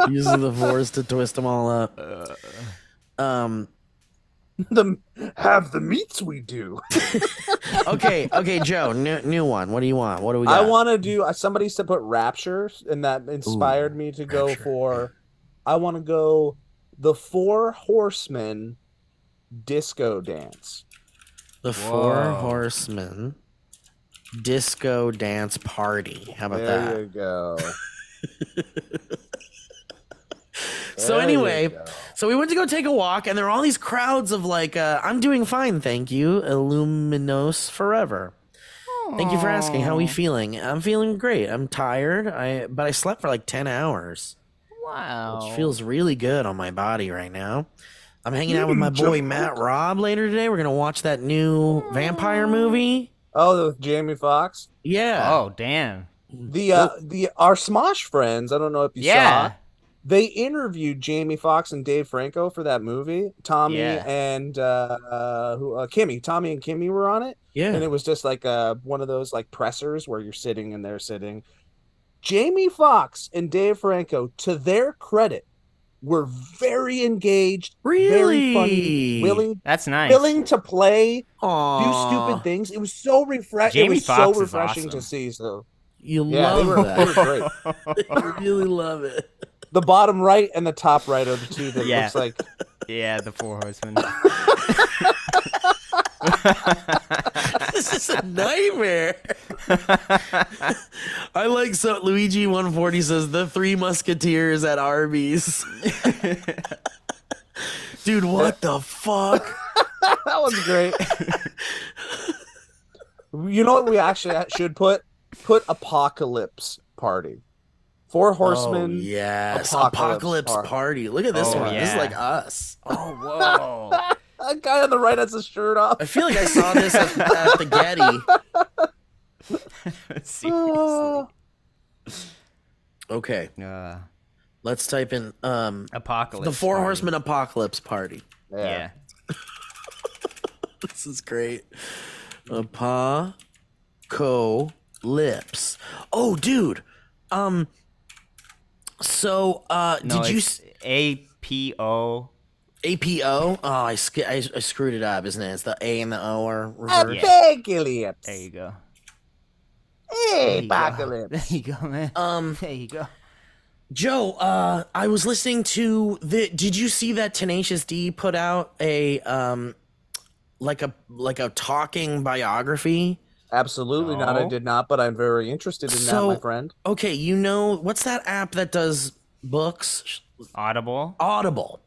Using the force to twist them all up. Um. The have the meats we do. Okay. Okay, Joe. New, new one. What do you want? What do we got? I want to do. Uh, somebody said put Rapture, and that inspired me to go Rapture. for. I want to go the Four Horsemen disco dance. the Four Horsemen disco dance party. How about there that? There you go. So There anyway, so we went to go take a walk, and there are all these crowds of like, uh, "I'm doing fine, thank you, Illuminos forever." Thank you for asking. How are we feeling? I'm feeling great. I'm tired. I but I slept for like ten hours, Wow. which feels really good on my body right now. I'm hanging out with my boy Matt Robb later today. We're gonna watch that new vampire movie. Oh, the Jamie Foxx. Yeah. Oh, damn. The uh, the our Smosh friends. I don't know if you Yeah. saw. They interviewed Jamie Foxx and Dave Franco for that movie. Tommy Yeah. and uh, uh, who uh, Kimmy, Tommy and Kimmy were on it, yeah. and it was just like uh, one of those like pressers where you're sitting and they're sitting. Jamie Foxx and Dave Franco, to their credit, were very engaged, very funny, Really? willing, That's nice. willing to play, do Aw, stupid things. It was so refreshing. It Jamie was so Foxx is refreshing to see. So You yeah, they love were, they were that. great. I really love it. The bottom right and the top right are the two that Yeah. looks like yeah, the Four Horsemen. this is a nightmare. I like so Luigi 140 says the three musketeers at Arby's. Dude, what the fuck? that was great. you know what we actually should put? Put apocalypse party. Four oh, Horsemen. Oh, yes. Apocalypse Apocalypse, Party. Party. Look at this Oh, one. This is like us. Oh, whoa. A guy on the right has his shirt off. I feel like I saw this at, at the Getty. Seriously. Okay, Uh, let's type in um apocalypse. the Four Party. Horsemen Apocalypse Party. Yeah. This is great. Apocalypse. Oh, dude. Um. So, uh, No, did you A P O? APO? Oh, I, sk- I I screwed it up, isn't it? It's the A and the O are reversed. Apocalypse. There you go. Hey, There you go. apocalypse. There you go, man. Um, There you go. Joe, uh, I was listening to the. Did you see that Tenacious D put out a um, like a like a talking biography? Absolutely not. I did not, but I'm very interested in So- that, my friend. Okay, you know what's that app that does books? Audible. Audible.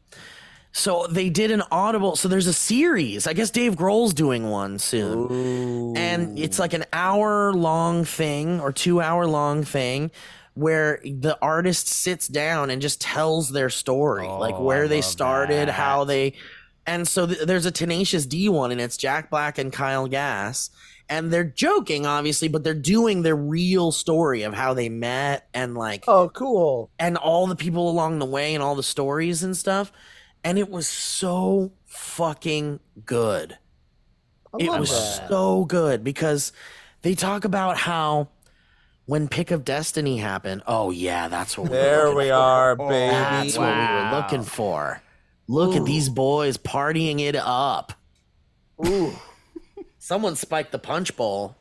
So they did an Audible. So there's a series. I guess Dave Grohl's doing one soon. Ooh. and it's like an hour long thing or two hour long thing where the artist sits down and just tells their story like Oh, where I they started how they and so th- there's a tenacious d one and it's jack black and kyle gass and they're joking obviously but they're doing their real story of how they met and like Oh, cool. and all the people along the way and all the stories and stuff and it was so fucking good I it was that. so good because they talk about how when Pick of Destiny happened, oh yeah, that's what we were There looking we for. are, baby. That's what we were looking for. Look at these boys partying it up. Ooh. Someone spiked the punch bowl.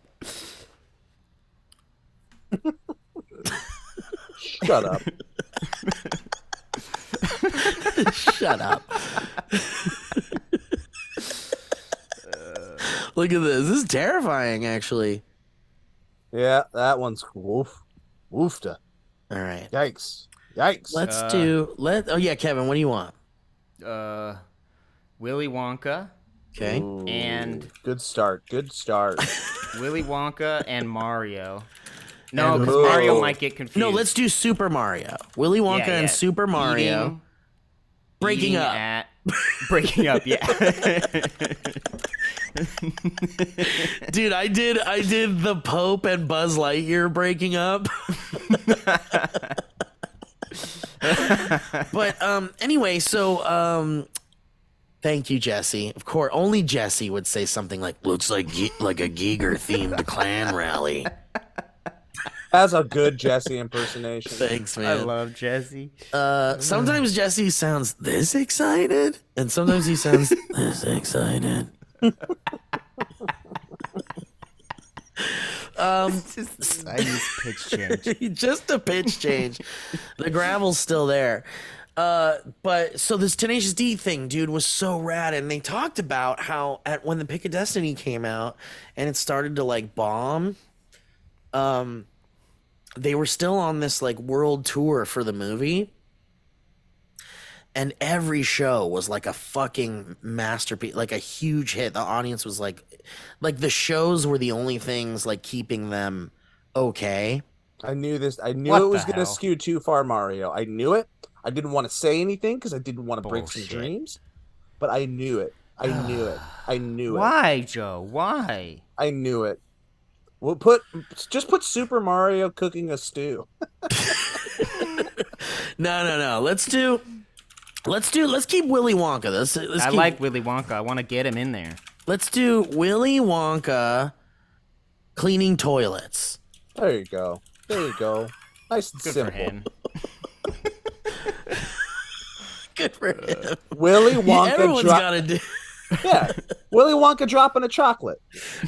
Shut up. Shut up. Look at this. This is terrifying, actually. Yeah, that one's woof. Woofta. All right. Yikes. Yikes. Let's Uh, do let oh yeah, Kevin, what do you want? Uh, Willy Wonka. Okay. Ooh, and- good start. Good start. Willy Wonka and Mario. No, because Ooh. Mario might get confused. No, let's do Super Mario. Willy Wonka Yeah, and. Super Mario. Eating- Breaking eating up. At, breaking up, yeah. Dude, I did I did the Pope and Buzz Lightyear breaking up. but um anyway, so um thank you Jesse. Of course, only Jesse would say something like looks like Ge- like a Giger themed clan rally. That's a good Jesse impersonation. Thanks, man. I love Jesse. Uh sometimes Jesse sounds this excited and sometimes he sounds this excited. um Just the tiniest pitch change. just a pitch change. the gravel's still there. Uh, but so this Tenacious D thing, dude, was so rad, and they talked about how at when the Pick of Destiny came out and it started to like bomb, um, they were still on this like world tour for the movie, and every show was like a fucking masterpiece, like a huge hit. The audience was like, like the shows were the only things like keeping them okay. I knew this. I knew What it was going to skew too far, Mario. I knew it. I didn't want to say anything because I didn't want to break some dreams. But I knew it. I knew it. I knew it. Why, Joe? Why? I knew it. We'll put just put Super Mario cooking a stew. No, no, no. Let's do. Let's do. Let's keep Willy Wonka. Let's. let's I keep, like Willy Wonka. I want to get him in there. Let's do Willy Wonka cleaning toilets. There you go. There you go. Nice and Good simple. for him. Good for him. Willy Yeah, Wonka everyone's drop. got to do Yeah, Willy Wonka dropping a chocolate.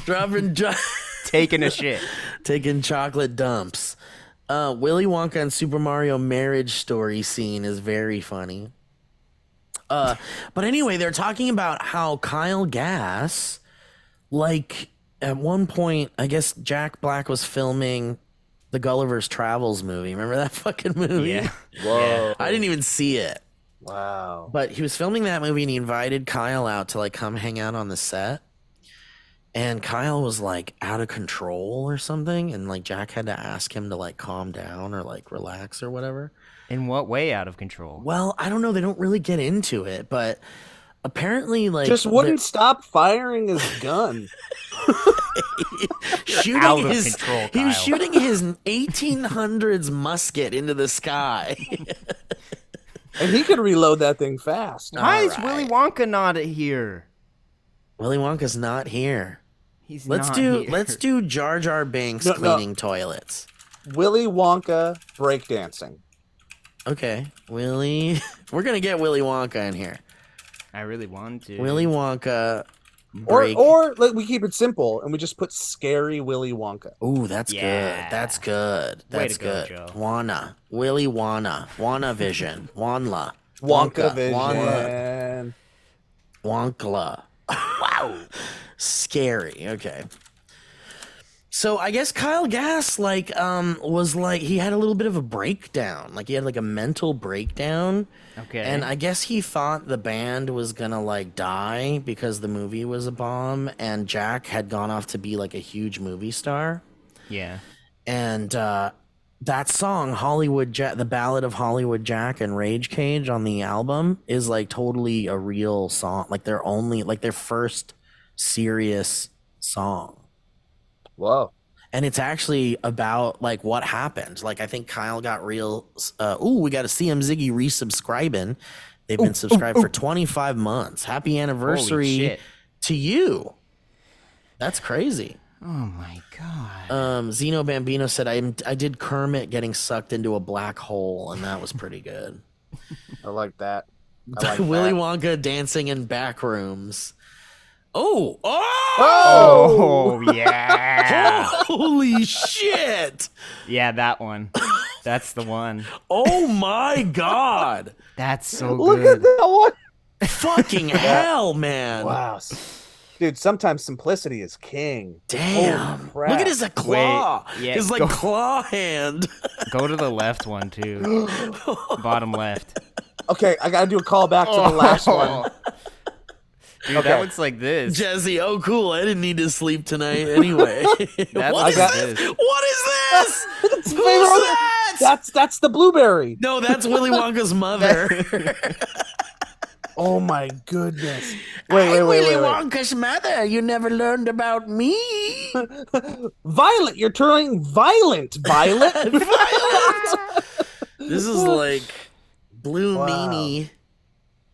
dropping, dro- Taking a shit. taking chocolate dumps. Uh, Willy Wonka and Super Mario marriage story scene is very funny. Uh, but anyway, they're talking about how Kyle Gass, like at one point, I guess Jack Black was filming the Gulliver's Travels movie. Remember that fucking movie? Yeah. Whoa! I didn't even see it. Wow. But he was filming that movie and he invited Kyle out to like come hang out on the set. And Kyle was like out of control or something, and like Jack had to ask him to like calm down or like relax or whatever. In what way out of control? Well, I don't know. They don't really get into it, but apparently, like Just wouldn't stop firing his gun. shooting out of his. control, he was shooting his 1800s musket into the sky. and he could reload that thing fast. Why is All Willy. Wonka not here? Willy Wonka's not here. He's Let's not do here. let's do Jar Jar Binks No, no. cleaning toilets. Willy Wonka breakdancing. Okay, Willy. We're gonna get Willy Wonka in here. I really want to. Willy Wonka. Or Break. or like we keep it simple and we just put scary Willy Wonka. Ooh, that's Yeah. good. That's good. Way That's to go, good. Joe. Wanna. Willy Wana. Wana Wanna Vision. Wanla. Wonka Wanla. Vision. Wonkla. Wow. Scary. Okay. So I guess Kyle Gass like um was like he had a little bit of a breakdown. Like he had like a mental breakdown. Okay. And I guess he thought the band was gonna like die because the movie was a bomb and Jack had gone off to be like a huge movie star. yeah. And uh that song, Hollywood Jack, the Ballad of Hollywood Jack and Rage Kage on the album is like totally a real song. Like their only, like their first serious song. Whoa. And it's actually about like what happened. Like I think Kyle got real. Uh, ooh, we got to see him Ziggy resubscribing. They've been subscribed for 25 months. Happy anniversary to you. That's crazy. Oh my god. Um, Zeno Bambino said, I, I did Kermit getting sucked into a black hole, and that was pretty good. I like that. I like Willy that. Wonka dancing in back rooms. Oh, oh, oh yeah. holy shit. yeah, that one. That's the one. Oh my god. That's so Look good. Look at that one. Fucking hell, man. Wow. Dude, sometimes simplicity is king. Damn. Look at his claw. Wait, yeah, his like go- claw hand. Go to the left one too. Bottom left. Okay, I gotta do a call back to the last oh. one. Dude, Okay. that one's like this. Jesse, oh cool. I didn't need to sleep tonight anyway. That what looks this? this. What is this? Who's that? That's that's the blueberry. No, that's Willy Wonka's mother. Oh my goodness. Wait, wait, I'm wait, Willy wait, wait. Wonka's mother. You never learned about me. Violet, you're turning violent, Violet. This is like Blue Wow. Meanie.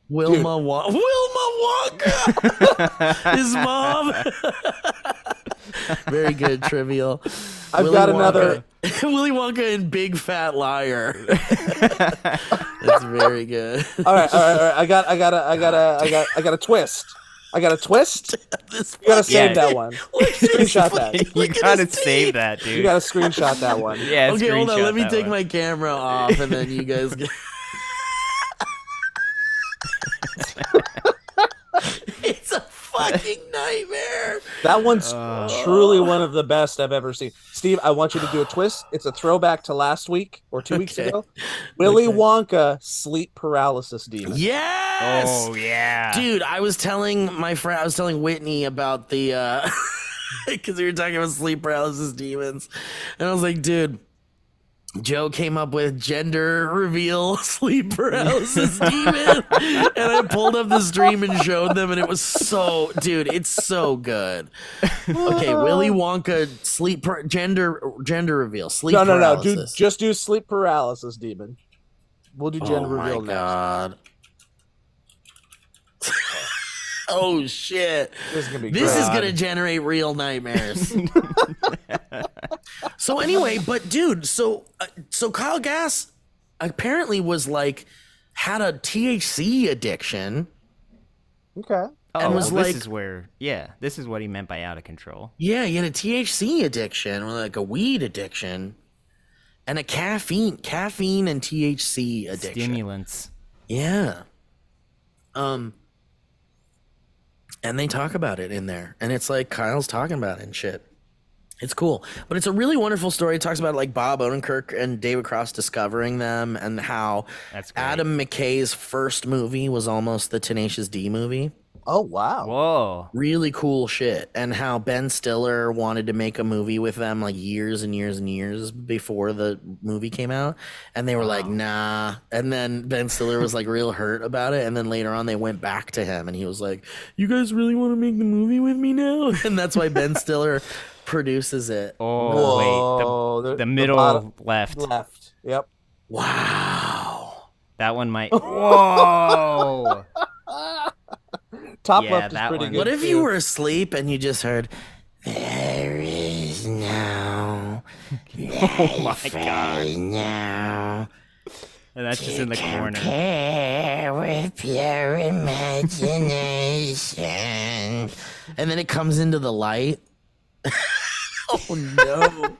Wilma Wonka. Wilma Wonka. His mom. Very good, trivial. I've Willy got Wonka- another. Willy Wonka and Big Fat Liar. That's very good. All right, all right, all right. I got, I got, a, I got, a, I got, I got a twist. I got a twist. This You gotta save Yeah. that one. Screenshot that. you gotta save that, dude. You gotta screenshot that one. yeah, Okay, hold on. Let me take one. my camera off, and then you guys. Get... it's a fucking nightmare. That one's Uh. truly one of the best I've ever seen. Steve, I want you to do a twist. It's a throwback to last week or two weeks ago. Willy Okay. Wonka sleep paralysis demon. Yes. Oh yeah. Dude, I was telling my friend, I was telling Whitney about the, uh, because we were talking about sleep paralysis demons. And I was like, dude, Joe came up with gender reveal sleep paralysis demon. And I pulled up the stream and showed them, and it was so, dude, it's so good. Okay, Willy Wonka sleep par- gender gender reveal sleep paralysis. No, no, no. paralysis. Do just do sleep paralysis demon. We'll do gender oh reveal my next. god. oh shit. This is gonna be This great. is gonna generate real nightmares. so anyway, but dude, so uh, so Kyle Gass apparently was like had a THC addiction. okay. Oh, and was well, like- this is where, yeah, this is what he meant by out of control. Yeah, he had a THC addiction, or like a weed addiction, and a caffeine, caffeine and THC addiction. Stimulants. Yeah. Um. And they talk about it in there, and it's like Kyle's talking about it and shit. It's cool, but it's a really wonderful story. It talks about like Bob Odenkirk and David Cross discovering them, and how That's. Adam McKay's first movie was almost the Tenacious D movie. Oh wow. Whoa. really cool shit and how ben stiller wanted to make a movie with them like years and years and years before the movie came out and they were like nah and then ben stiller was like real hurt about it and then later on they went back to him and he was like you guys really want to make the movie with me now and that's why ben stiller produces it Oh Whoa, wait, the- the, the the middle bottom- left. Left. Yep. wow That one might. Whoa. Top Yeah, left is pretty one. good. what if too. you were asleep and you just heard there is no Oh my god. now And that's just in the corner. compare with your imagination. and then it comes into the light. oh no.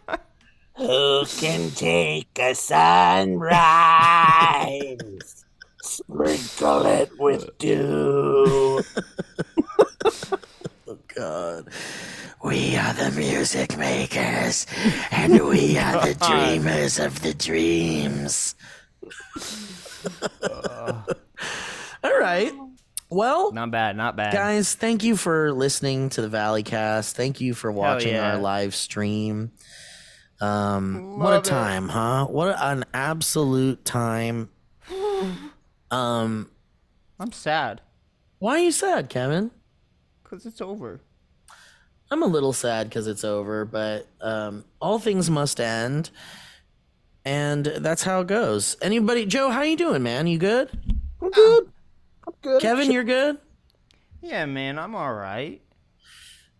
Who can take a sunrise? Sprinkle it with dew. Oh god. We are the music makers, and we are the oh, dreamers of the dreams. Uh. All right. Well, Not bad. Not bad. guys thank you for listening to the valley cast thank you for watching yeah. our live stream um what Love a it. time huh what an absolute time um I'm sad why are you sad kevin because it's over. i'm a little sad because it's over but um all things must end and that's how it goes anybody joe how you doing man you good I'm good. I'm good. kevin you're good Yeah, man. I'm all right.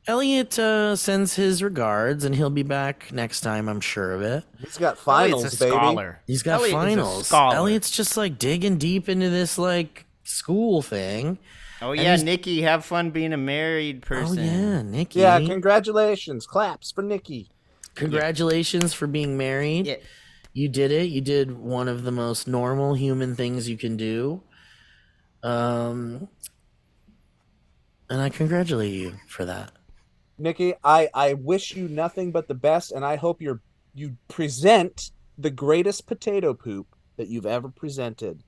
elliott uh, sends his regards and he'll be back next time i'm sure of it He's got finals, Elliott's a baby. scholar. He's got Elliott is a finals. Elliott's just like digging deep into this like school thing. Oh yeah, Nikki, have fun being a married person. Oh yeah, Nikki. Yeah, congratulations. Claps for Nikki. Congratulations for being married. Yeah. You did it. You did one of the most normal human things you can do. Um and I congratulate you for that. Nikki, I, I wish you nothing but the best, and I hope you're you present the greatest potato poop that you've ever presented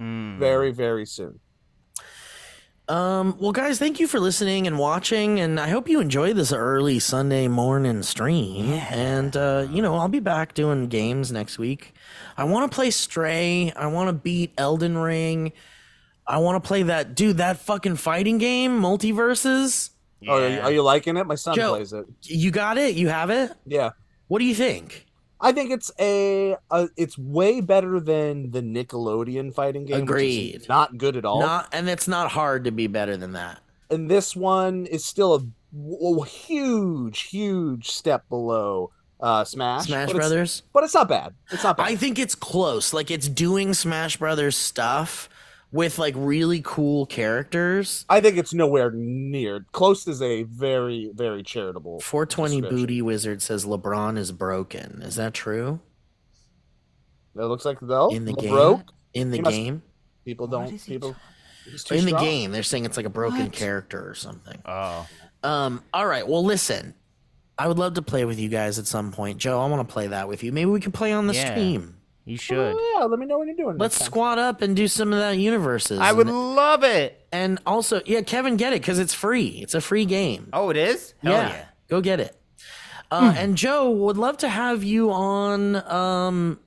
Mm. very, very soon. Um, well, guys, thank you for listening and watching, and I hope you enjoy this early Sunday morning stream. And uh, you know, I'll be back doing games next week. I want to play Stray. I want to beat Elden Ring. I want to play that dude. That fucking fighting game, MultiVersus. Oh, are you, are you liking it? My son Joe. plays it. You got it. You have it. Yeah, What do you think? I think it's a, a it's way better than the Nickelodeon fighting game. Agreed. not good at all. Not, and it's not hard to be better than that. and this one is still a, w- huge, huge step below uh, Smash. Smash but it's- Brothers. but it's not bad. It's not bad. I think it's close. Like it's doing Smash Brothers stuff with like really cool characters. I think it's nowhere near. Close is a very, very charitable. 420. Booty Wizard says LeBron is broken. Is that true? It looks like though In the game? broke. In the must- game? People don't. People. he's too In the game, they're saying it's like a broken What? character or something. Oh. Um, all right. Well, listen. I would love to play with you guys at some point. Joe, I want to play that with you. Maybe we can play on the Yeah. stream. You should. Oh, yeah, let me know when you're doing. Let's squat up and do some of that universes. I would And, love it. and also, yeah, Kevin, get it because it's free. It's a free game. Oh, it is? Hell yeah, yeah. go get it. Uh, and Joe would love to have you on um,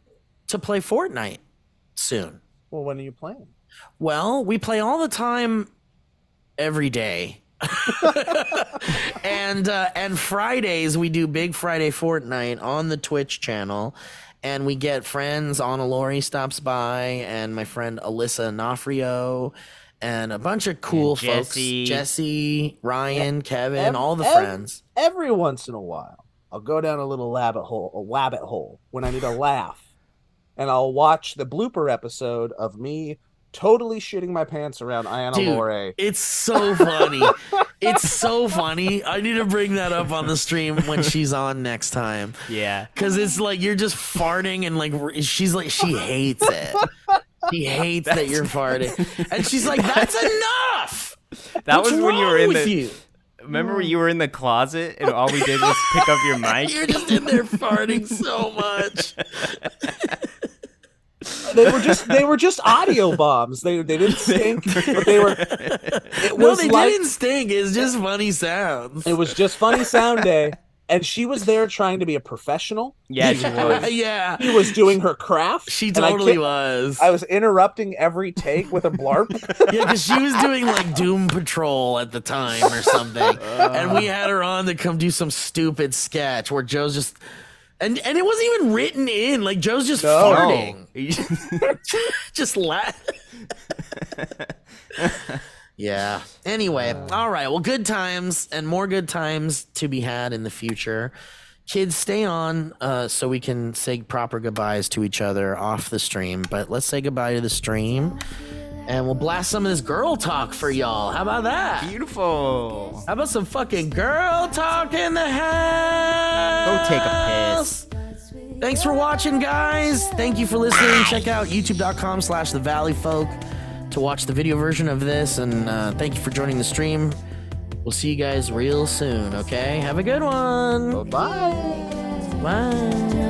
to play Fortnite soon. Well, when are you playing? Well, we play all the time, every day. and uh, and Fridays we do Big Friday Fortnite on the Twitch channel, and we get friends. Anna Lori stops by, and my friend Alyssa Nafrio, and a bunch of cool And folks. Jesse. Jesse, Ryan, Kevin, ev- all the ev- friends. Every once in a while, I'll go down a little rabbit hole, a rabbit hole when I need a laugh, and I'll watch the blooper episode of me totally shitting my pants around Iana Dude, Lore. It's so funny. it's so funny. I need to bring that up on the stream when she's on next time. Yeah. Cause it's like you're just farting and like she's like she hates it. She hates that you're farting, and she's like, "That's enough." That What's was when you were in the. you. Remember when you were in the closet and all we did was pick up your mic? You're just in there farting so much. They were just they were just audio bombs. They they didn't stink, but they were. It No, was they like didn't stink. It's just funny sounds. it was just funny sound day, and she was there trying to be a professional. Yeah, she was. yeah. She was doing her craft. She and I totally kept- was. I was interrupting every take with a blarp. Yeah, because she was doing like Doom Patrol at the time or something, and we had her on to come do some stupid sketch where Joe's just, and and it wasn't even written in. Like Joe's just No. farting, just laugh. yeah. Anyway, all right. Well, good times and more good times to be had in the future. Kids, stay on uh, so we can say proper goodbyes to each other off the stream. But let's say goodbye to the stream. And we'll blast some of this girl talk for y'all. How about that? Beautiful. How about some fucking girl talk in the house? Go take a piss. Thanks for watching, guys. Thank you for listening. Check out youtube.com slash the Valleyfolk to watch the video version of this. And uh, thank you for joining the stream. We'll see you guys real soon, okay? Have a good one. Bye. Bye.